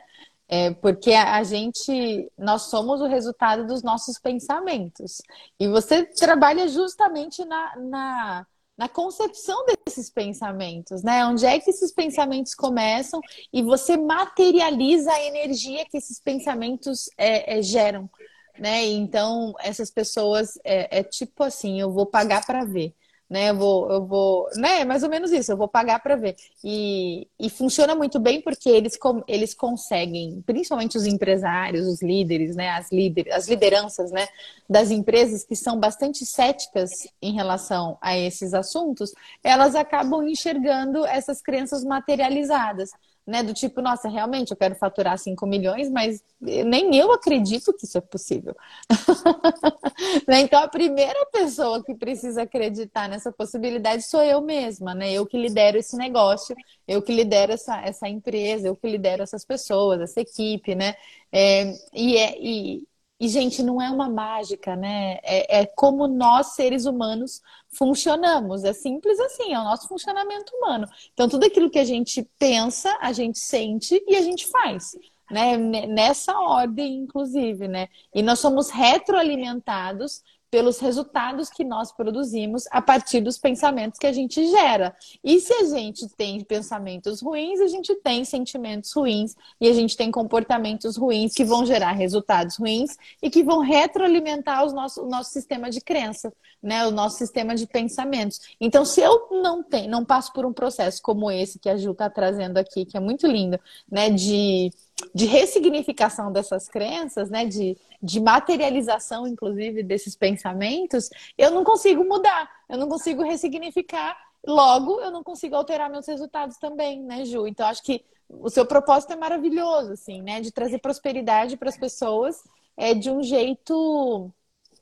É porque a gente, nós somos o resultado dos nossos pensamentos. E você trabalha justamente na, na, na, concepção desses pensamentos, né? Onde é que esses pensamentos começam e você materializa a energia que esses pensamentos é, é, geram, né? Então, essas pessoas, é, é tipo assim, eu vou pagar para ver né? Eu vou, eu vou, né? Mais ou menos isso. Eu vou pagar para ver. E, e funciona muito bem porque eles, eles conseguem, principalmente os empresários, os líderes, né? As líderes, as lideranças, né? Das empresas que são bastante céticas em relação a esses assuntos, elas acabam enxergando essas crenças materializadas né? Do tipo, nossa, realmente eu quero faturar 5 milhões, mas nem eu acredito que isso é possível. né? Então a primeira pessoa que precisa acreditar nessa possibilidade sou eu mesma, né? Eu que lidero esse negócio, eu que lidero essa, essa empresa, eu que lidero essas pessoas, essa equipe, né? É, e, é, e, e, gente, não é uma mágica, né? É, é, como nós, seres humanos, funcionamos. É simples assim, é o nosso funcionamento humano. Então, tudo aquilo que a gente pensa, a gente sente e a gente faz. Né? Nessa ordem, inclusive, né? E nós somos retroalimentados pelos resultados que nós produzimos a partir dos pensamentos que a gente gera. E se a gente tem pensamentos ruins, a gente tem sentimentos ruins e a gente tem comportamentos ruins que vão gerar resultados ruins e que vão retroalimentar os nosso, o nosso sistema de crença, né? O nosso sistema de pensamentos. Então, se eu não tenho, não passo por um processo como esse que a Ju está trazendo aqui, que é muito lindo, né? De de ressignificação dessas crenças, né, de, de materialização, inclusive, desses pensamentos, eu não consigo mudar, eu não consigo ressignificar Logo, eu não consigo alterar meus resultados também, né, Ju? Então, acho que o seu propósito é maravilhoso, assim, né? De trazer prosperidade para as pessoas é, de um jeito.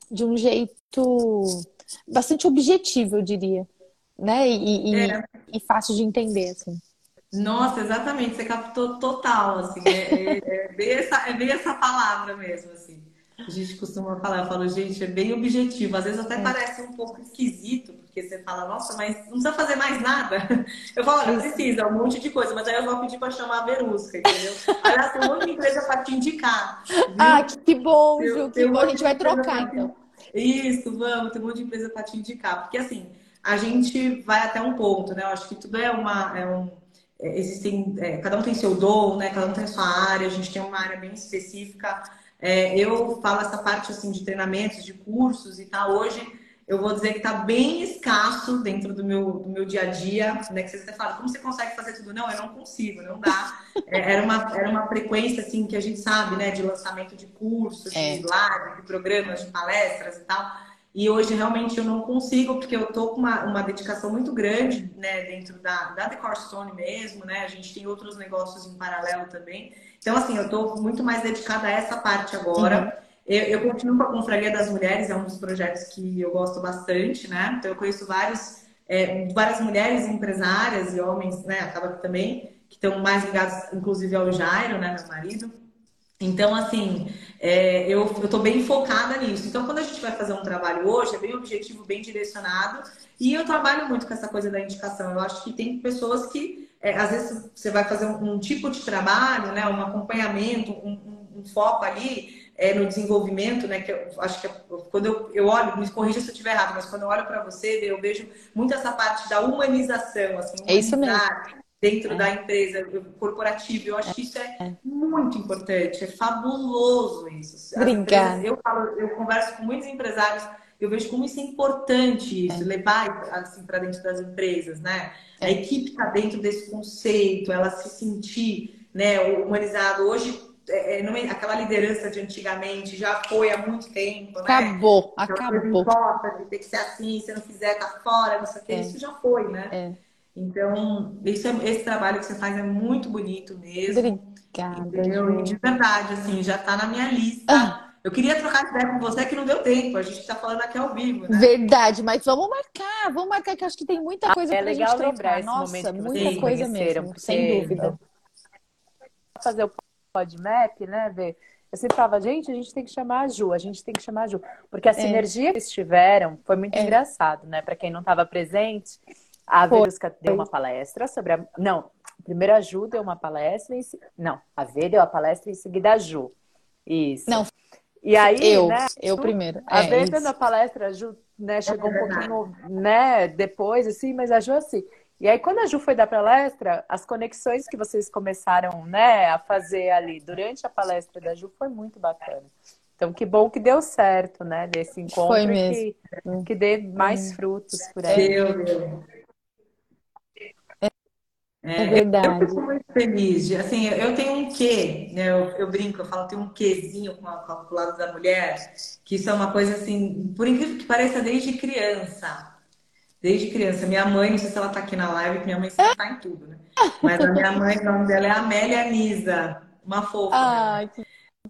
De um jeito bastante objetivo, eu diria. Né? E, e, é. e fácil de entender, assim. Nossa, exatamente, você captou total, assim, é, é, é, bem essa, é bem essa palavra mesmo, assim. A gente costuma falar, eu falo, gente, é bem objetivo. Às vezes até é. parece um pouco esquisito, porque você fala, nossa, mas não precisa fazer mais nada. Eu falo, olha, precisa, um monte de coisa, mas aí eu vou pedir para chamar a Verusca, entendeu? Aliás, tem um monte de empresa para te indicar. Viu? Ah, que bom, Ju, que bom, a gente vai trocar, então. Isso, vamos, tem um monte de empresa para te indicar. Porque assim, a gente vai até um ponto, né? Eu acho que tudo é uma. É um, é, existem, é, cada um tem seu dom, né? Cada um tem a sua área, a gente tem uma área bem específica. É, eu falo essa parte assim de treinamentos, de cursos e tal. Hoje eu vou dizer que está bem escasso dentro do meu, do meu dia a dia, né? Que vocês até falam, como você consegue fazer tudo? Não, eu não consigo, não dá. É, era, uma, era uma frequência, assim, que a gente sabe, né? De lançamento de cursos, é. de lives, de programas, de palestras e tal. E hoje realmente eu não consigo, porque eu tô com uma, uma dedicação muito grande, né? Dentro da, da Decor Stone mesmo, né? A gente tem outros negócios em paralelo também. Então, assim, eu estou muito mais dedicada a essa parte agora. Uhum. Eu, eu, continuo com a Confraria das Mulheres, é um dos projetos que eu gosto bastante, né? Então, eu conheço vários, é, várias mulheres empresárias e homens, né? Acaba também, que estão mais ligados, inclusive, ao Jairo, né? Meu marido. Então, assim, é, eu estou bem focada nisso. Então, quando a gente vai fazer um trabalho hoje, é bem objetivo, bem direcionado. E eu trabalho muito com essa coisa da indicação. Eu acho que tem pessoas que, é, às vezes, você vai fazer um, um, tipo de trabalho, né? Um acompanhamento, um, um, um foco ali é, no desenvolvimento, né? Que eu acho que quando eu, eu olho, me corrija se eu estiver errado, mas quando eu olho para você, eu vejo muito essa parte da humanização, assim, é isso mesmo. Dentro é. da empresa corporativa. Eu acho que isso é, é, muito importante, é fabuloso isso. Obrigada. eu falo, eu converso com muitos empresários, eu vejo como isso é importante isso, é. levar assim para dentro das empresas, né? A é. equipe está dentro desse conceito, ela se sentir, né, humanizado. Hoje é, é, aquela liderança de antigamente já foi há muito tempo. Acabou, né? acabou. Não importa, tem que ser assim, se não fizer, tá fora, não sei o que. É. Isso já foi, né? É. Então, isso é, esse trabalho que você faz é muito bonito mesmo. Obrigada. Entendeu? De verdade, assim, já tá na minha lista. Ah. Eu queria trocar ideia com você que não deu tempo. A gente está falando aqui ao vivo, né? Verdade, mas vamos marcar, vamos marcar que acho que tem muita coisa ah, é pra gente trocar. Nossa, muita coisa mesmo, sem dúvida. Fazer o PodMap, né, ver. Eu sempre falava, gente, a gente tem que chamar a Ju, a gente tem que chamar a Ju. Porque a é. sinergia que eles tiveram foi muito é. engraçado, né? Para quem não estava presente, a Verusca deu uma palestra sobre a. Não, primeiro a Ju deu uma palestra. Em... Não, a V deu a palestra em seguida a Ju. Isso. Não. E aí, eu, né, eu primeiro. A é, V dando a palestra, a Ju né, chegou um pouquinho né, depois, assim, mas a Ju assim. E aí, quando a Ju foi dar palestra, as conexões que vocês começaram né, a fazer ali durante a palestra da Ju foi muito bacana. Então, que bom que deu certo, né? Desse encontro foi mesmo. Que, que dê mais frutos por aí. Deu, deu. É, é, verdade. Eu fico muito feliz. Assim, eu tenho um quê, né? Eu, eu brinco, eu falo, tenho um quezinho com, a, com o lado da mulher, que isso é uma coisa assim, por incrível que pareça, desde criança desde criança. Minha mãe, não sei se ela tá aqui na live, porque minha mãe sempre tá em tudo, né? Mas a minha mãe, o nome dela é Amélia Nisa, uma fofa. Ah, que...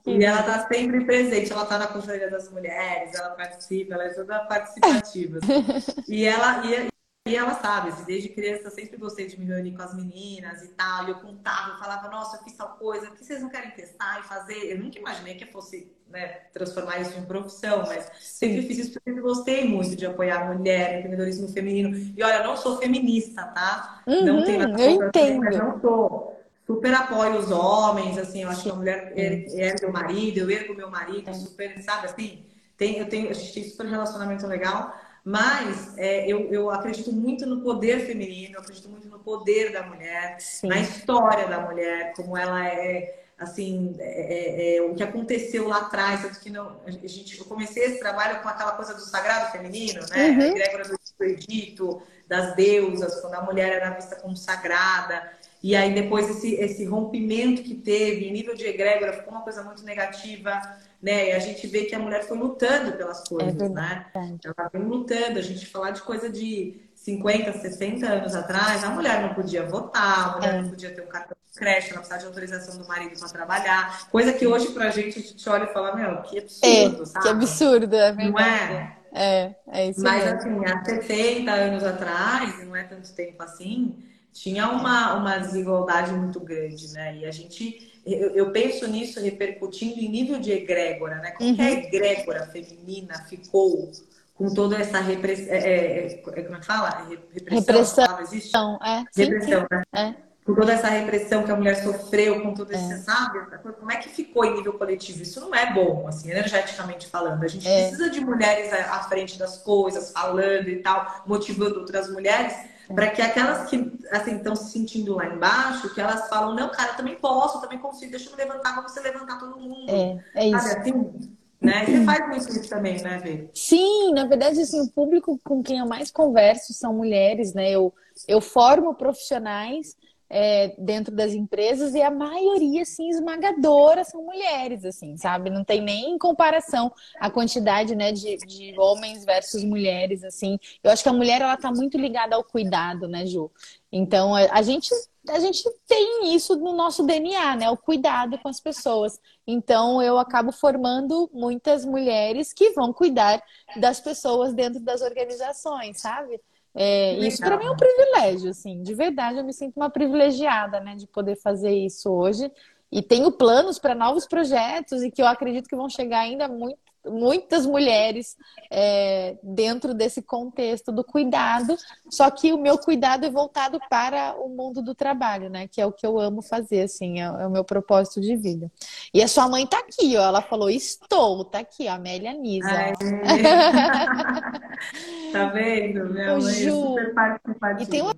E ela tá sempre presente, ela tá na Conferência das Mulheres, ela participa, ela é toda participativa. e ela, e, e ela sabe, assim, desde criança eu sempre gostei de me reunir com as meninas e tal. E eu contava, eu falava, nossa, eu fiz tal coisa, por que vocês não querem testar e fazer? Eu nunca imaginei que eu fosse né, transformar isso em profissão, mas sempre fiz isso porque eu gostei muito de apoiar a mulher, empreendedorismo feminino. E olha, eu não sou feminista, tá? Uhum, não tenho nada eu entendo. Mas não sou. Super apoio os homens, assim, eu acho que a mulher ergue o marido, eu ergo meu marido, super, sabe assim? Tem, eu tenho, a gente tem super relacionamento legal. Mas é, eu, eu acredito muito no poder feminino, eu acredito muito no poder da mulher, Sim. na história da mulher, como ela é, assim, é, é, é, o que aconteceu lá atrás, tanto que não, a gente, eu comecei esse trabalho com aquela coisa do sagrado feminino, né? Uhum. A egrégora do Egito, das deusas, quando a mulher era vista como sagrada. E aí depois esse, esse rompimento que teve em nível de egrégora ficou uma coisa muito negativa né? E a gente vê que a mulher foi lutando pelas coisas, é né? Ela vem lutando, a gente falar de coisa de 50, 60 anos atrás, a mulher não podia votar, a mulher é. não podia ter um cartão de creche, ela precisava de autorização do marido para trabalhar. Coisa que hoje, pra gente, a gente olha e fala, meu, que absurdo, é, sabe? Que absurdo, é verdade. Não é? É, é isso Mas, mesmo. assim, há 60 anos atrás, não é tanto tempo assim, tinha uma, uma desigualdade muito grande, né? E a gente, eu, eu penso nisso repercutindo em nível de egrégora, né? Como uhum. que a uhum. egrégora feminina ficou com toda essa repressão. É, é, é, como é que fala? Repressão. Repressão. Existe? É. Repressão, sim, sim. né? É. Com toda essa repressão que a mulher sofreu, com todo esse, é. sabe? Como é que ficou em nível coletivo? Isso não é bom, assim, energeticamente falando. A gente é. precisa de mulheres à frente das coisas, falando e tal, motivando outras mulheres. Para que aquelas que assim estão se sentindo lá embaixo, que elas falam, não, cara, eu também posso, eu também consigo, deixa eu me levantar como você levantar todo mundo. É, é isso. Sabe assim? Né? Você faz muito isso também, né, Vê? Sim, na verdade, assim, o público com quem eu mais converso são mulheres, né? Eu, eu formo profissionais é, dentro das empresas e a maioria, assim, esmagadora são mulheres, assim, sabe? Não tem nem comparação a quantidade, né, de, de homens versus mulheres, assim. Eu acho que a mulher, ela tá muito ligada ao cuidado, né, Ju? Então, a, gente a gente tem isso no nosso DNA, né? O cuidado com as pessoas. Então, eu acabo formando muitas mulheres que vão cuidar das pessoas dentro das organizações, sabe? É, isso para mim é um privilégio, assim. De verdade, eu me sinto uma privilegiada, né? De poder fazer isso hoje. E tenho planos para novos projetos e que eu acredito que vão chegar ainda muito muitas mulheres é, dentro desse contexto do cuidado, só que o meu cuidado é voltado para o mundo do trabalho, né? Que é o que eu amo fazer, assim, é, é o meu propósito de vida. E a sua mãe tá aqui, ó. Ela falou, estou, tá aqui, a Amélia Nisa. tá vendo? Minha mãe é Ju, é super participativa. E tem uma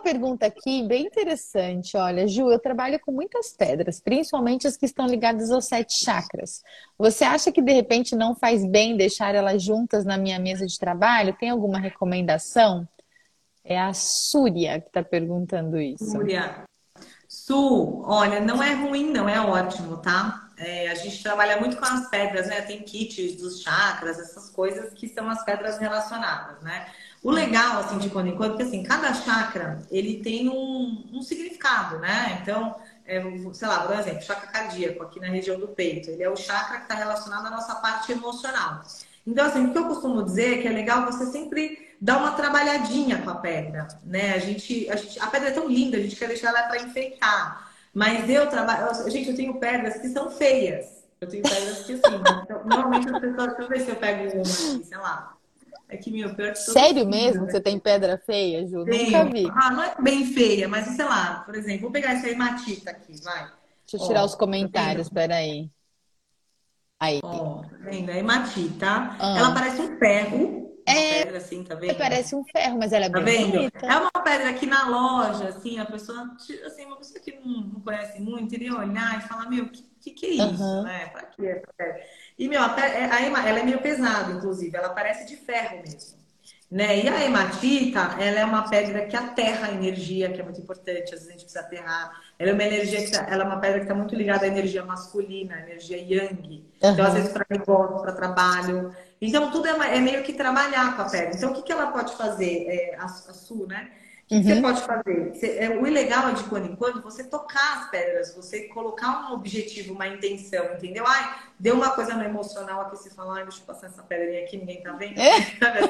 uma pergunta aqui bem interessante. Olha, Ju, eu trabalho com muitas pedras, principalmente as que estão ligadas aos sete chakras. Você acha que de repente não faz bem deixar elas juntas na minha mesa de trabalho? Tem alguma recomendação? É a Súria que está perguntando isso. Súria. Su, olha, não é ruim, não, é ótimo, tá? É, a gente trabalha muito com as pedras, né? Tem kits dos chakras, essas coisas que são as pedras relacionadas, né? O legal, assim, de quando em quando, porque assim, cada chakra, ele tem um, um significado, né? Então, é, sei lá, por exemplo, chakra cardíaco, aqui na região do peito, ele é o chakra que está relacionado à nossa parte emocional. Então, assim, o que eu costumo dizer é que é legal você sempre dar uma trabalhadinha com a pedra, né? A gente, a gente, a pedra é tão linda, a gente quer deixar ela para enfeitar. Mas eu trabalho, gente, eu tenho pedras que são feias. Eu tenho pedras que assim, então, normalmente as pessoas, deixa eu ver se eu pego uma aqui, sei lá. É que, meu, pior que Sério mesmo? Né? Você tem pedra feia, Ju? Tenho. Nunca vi. Ah, não é bem feia, mas sei lá, por exemplo, vou pegar essa hematita aqui, vai. Deixa eu tirar Ó, os comentários, tá peraí. Aí. Ó, tá vendo? A hematita, ah. ela parece um ferro. É, pedra assim, tá vendo? Parece um ferro, mas ela é tá bem vendo? bonita. É uma pedra aqui na loja, assim, a pessoa, assim, uma pessoa que não, não conhece muito, iria olhar e falar, meu, que, que, que é isso, uhum. né? Pra que essa pedra? E, meu, é, a, ela é meio pesada, inclusive, ela parece de ferro mesmo. Né? E a hematita, ela é uma pedra que aterra a energia, que é muito importante, às vezes a gente precisa aterrar. Ela é uma energia que tá, ela é uma pedra que está muito ligada à energia masculina, à energia yang. Uhum. Então, às vezes, para negócio, para trabalho. Então, tudo é, é, meio que trabalhar com a pedra. Então, o que, que ela pode fazer? É, a, a Su, né? Uhum. você pode fazer? Você, é, o legal é de quando em quando você tocar as pedras, você colocar um objetivo, uma intenção, entendeu? Ai, deu uma coisa no emocional aqui, você fala, ai, deixa eu passar essa pedrinha aqui, ninguém tá vendo. É.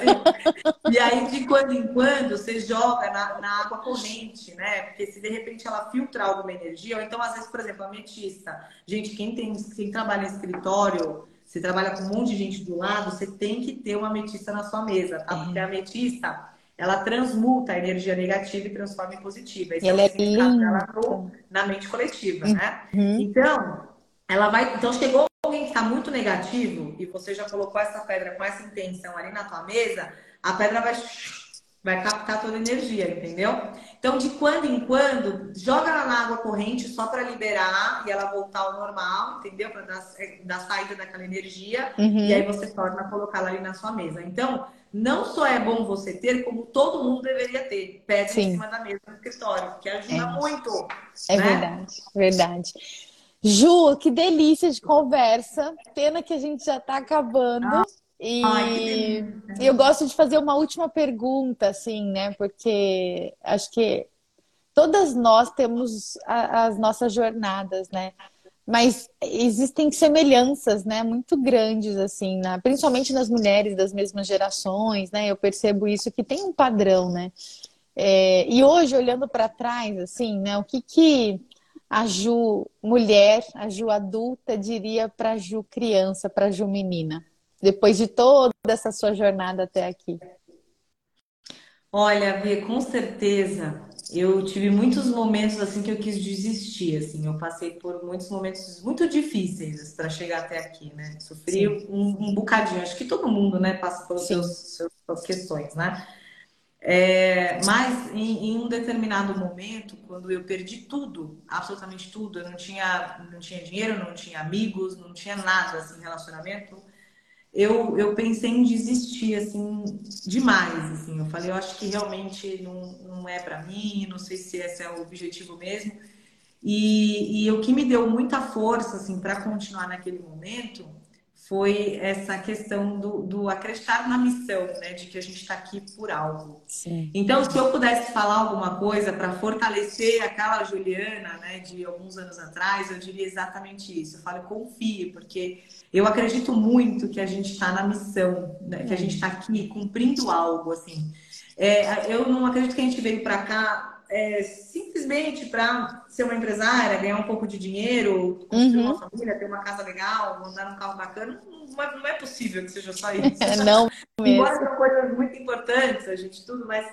e aí, de quando em quando, você joga na, na, água corrente, né? Porque se de repente ela filtra alguma energia, ou então, às vezes, por exemplo, a ametista. Gente, quem, tem, quem trabalha em escritório, você trabalha com um monte de gente do lado, você tem que ter uma ametista na sua mesa, tá? Porque a ametista ela transmuta a energia negativa e transforma em positiva. Esse ela é, significado dela no, na mente coletiva, né? Uhum. Então, ela vai. Então, chegou alguém que está muito negativo e você já colocou essa pedra com essa intenção ali na tua mesa, a pedra vai vai captar toda a energia, entendeu? Então, de quando em quando, joga ela na água corrente só para liberar e ela voltar ao normal, entendeu? Para dar, dar saída daquela energia uhum. e aí você torna a colocá-la ali na sua mesa. Então, não só é bom você ter, como todo mundo deveria ter. Pedra em cima da mesa no escritório, que ajuda é. muito. É né? verdade, verdade. Ju, que delícia de conversa. Pena que a gente já está acabando. Ah. E Ai, eu gosto de fazer uma última pergunta, assim, né? Porque acho que todas nós temos a, as nossas jornadas, né? Mas existem semelhanças, né, muito grandes, assim, né? principalmente nas mulheres das mesmas gerações, né? Eu percebo isso que tem um padrão, né? É, e hoje, olhando para trás, assim, né, o que, que a Ju mulher, a Ju adulta, diria para a Ju criança, para a Ju menina, depois de toda essa sua jornada até aqui? Olha, Vê, com certeza eu tive muitos momentos assim que eu quis desistir, assim, eu passei por muitos momentos muito difíceis para chegar até aqui, né? Sofri um, um, bocadinho, acho que todo mundo, né, passa pelas suas questões, né? É, mas em, em, um determinado momento, quando eu perdi tudo, absolutamente tudo, eu não tinha, não tinha dinheiro, não tinha amigos, não tinha nada assim, relacionamento, eu, eu pensei em desistir assim demais, assim. Eu falei, eu acho que realmente não, não é para mim, não sei se esse é o objetivo mesmo. E, e o que me deu muita força assim para continuar naquele momento foi essa questão do, do acreditar na missão, né? De que a gente está aqui por algo. Sim. Então, se eu pudesse falar alguma coisa para fortalecer aquela Juliana, né, de alguns anos atrás, eu diria exatamente isso. Eu falo, confie, porque eu acredito muito que a gente está na missão, né? que a gente está aqui cumprindo algo, assim. É, eu não acredito que a gente veio para cá é, simplesmente para ser uma empresária, ganhar um pouco de dinheiro, construir uhum. uma família, ter uma casa legal, andar num carro bacana, não é, não é possível que seja só isso. não mesmo. Embora são coisas muito importantes, a gente tudo, mas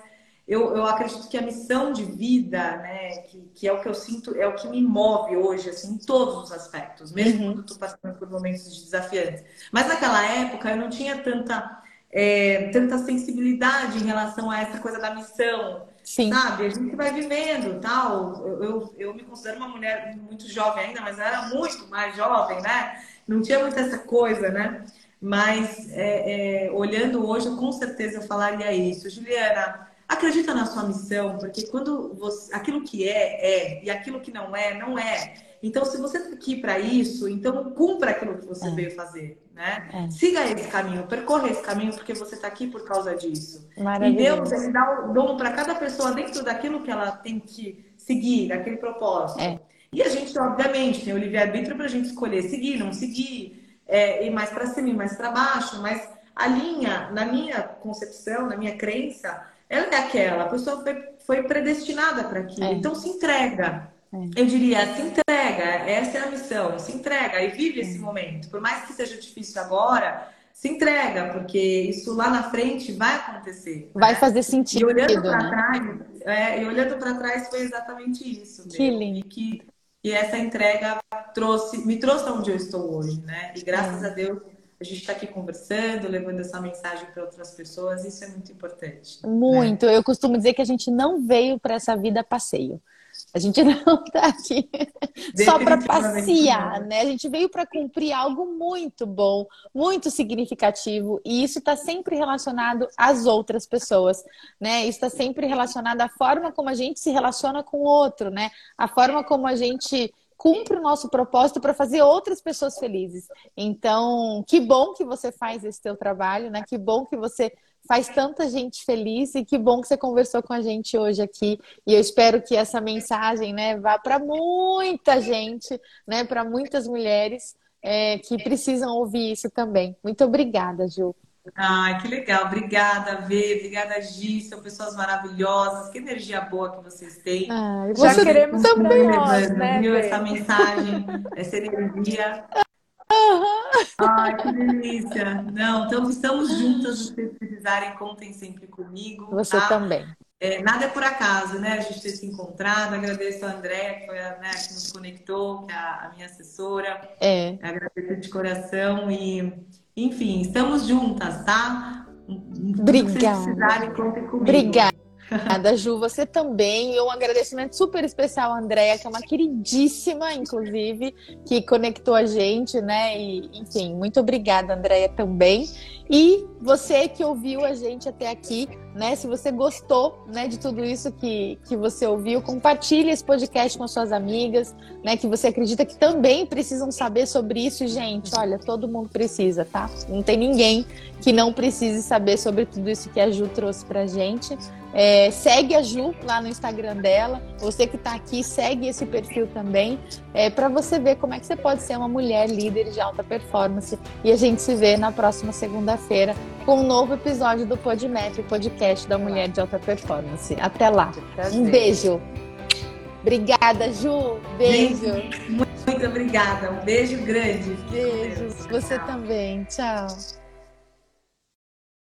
eu, eu acredito que a missão de vida, né, que, que é o que eu sinto, é o que me move hoje, assim, em todos os aspectos, mesmo uhum. quando estou passando por momentos de desafiantes. Mas naquela época eu não tinha tanta, é, tanta sensibilidade em relação a essa coisa da missão Sim. Sabe? A gente vai vivendo tal. Eu, eu, eu, me considero uma mulher muito jovem ainda, mas era muito mais jovem, né? Não tinha muito essa coisa, né? Mas é, é, olhando hoje, eu com certeza falaria isso. Juliana, acredita na sua missão, porque quando você, aquilo que é, é, e aquilo que não é, não é. Então, se você está aqui para isso, então cumpra aquilo que você é. veio fazer, né? É. Siga esse caminho, percorra esse caminho, porque você está aqui por causa disso. E Deus, ele dá o dom para cada pessoa dentro daquilo que ela tem que seguir, daquele propósito. É. E a gente, obviamente, tem o livre-arbítrio para a gente escolher seguir, não seguir, é, ir mais para cima, ir mais para baixo, mas a linha, na minha concepção, na minha crença, ela é aquela, a pessoa foi, foi predestinada para aquilo. É. Então se entrega. É. Eu diria, se entrega, essa é a missão, se entrega e vive esse é. momento. Por mais que seja difícil agora, se entrega, porque isso lá na frente vai acontecer. Vai né? fazer sentido. E olhando para né? trás, é, e olhando para trás foi exatamente isso. Que lindo. E que, e essa entrega trouxe, me trouxe onde eu estou hoje, né? E graças é. a Deus a gente está aqui conversando, levando essa mensagem para outras pessoas, isso é muito importante. Muito. Né? Eu costumo dizer que a gente não veio para essa vida passeio. A gente não está aqui só para passear, né? A gente veio para cumprir algo muito bom, muito significativo, e isso está sempre relacionado às outras pessoas, né? Isso está sempre relacionado à forma como a gente se relaciona com o outro, né? A forma como a gente cumpre o nosso propósito para fazer outras pessoas felizes. Então, que bom que você faz esse teu trabalho, né? Que bom que você faz tanta gente feliz e que bom que você conversou com a gente hoje aqui. E eu espero que essa mensagem, né, vá para muita gente, né, para muitas mulheres é, que precisam ouvir isso também. Muito obrigada, Ju. Ai, que legal. Obrigada, Vê. Obrigada, Gi. São pessoas maravilhosas. Que energia boa que vocês têm. Ai, Já queremos também nós, né, viu? Essa mensagem, essa energia. Uhum. Ai, que delícia. Não, então estamos juntas. Se vocês precisarem, contem sempre comigo. Você tá? também. É, nada é por acaso, né? A gente ter se encontrado. Agradeço a André, que foi a né, que nos conectou, que é a, a minha assessora. É. Agradeço de coração e, enfim, estamos juntas, tá? Obrigada. Precisarem, contem comigo. Obrigada. Obrigada, Ju. Você também. E um agradecimento super especial à Andréia, que é uma queridíssima, inclusive, que conectou a gente, né? E, enfim, muito obrigada, Andréia, também. E você que ouviu a gente até aqui, né? Se você gostou, né, de tudo isso que, que você ouviu, compartilhe esse podcast com suas amigas, né? Que você acredita que também precisam saber sobre isso, gente. Olha, todo mundo precisa, tá? Não tem ninguém que não precise saber sobre tudo isso que a Ju trouxe pra gente. É, segue a Ju lá no Instagram dela. Você que está aqui, segue esse perfil também, é, para você ver como é que você pode ser uma mulher líder de alta performance. E a gente se vê na próxima segunda-feira com um novo episódio do PodMap, podcast da mulher de alta performance. Até lá. Um beijo. Obrigada, Ju. Beijo. Muito, muito obrigada. Um beijo grande. Beijo. Você também. Tchau.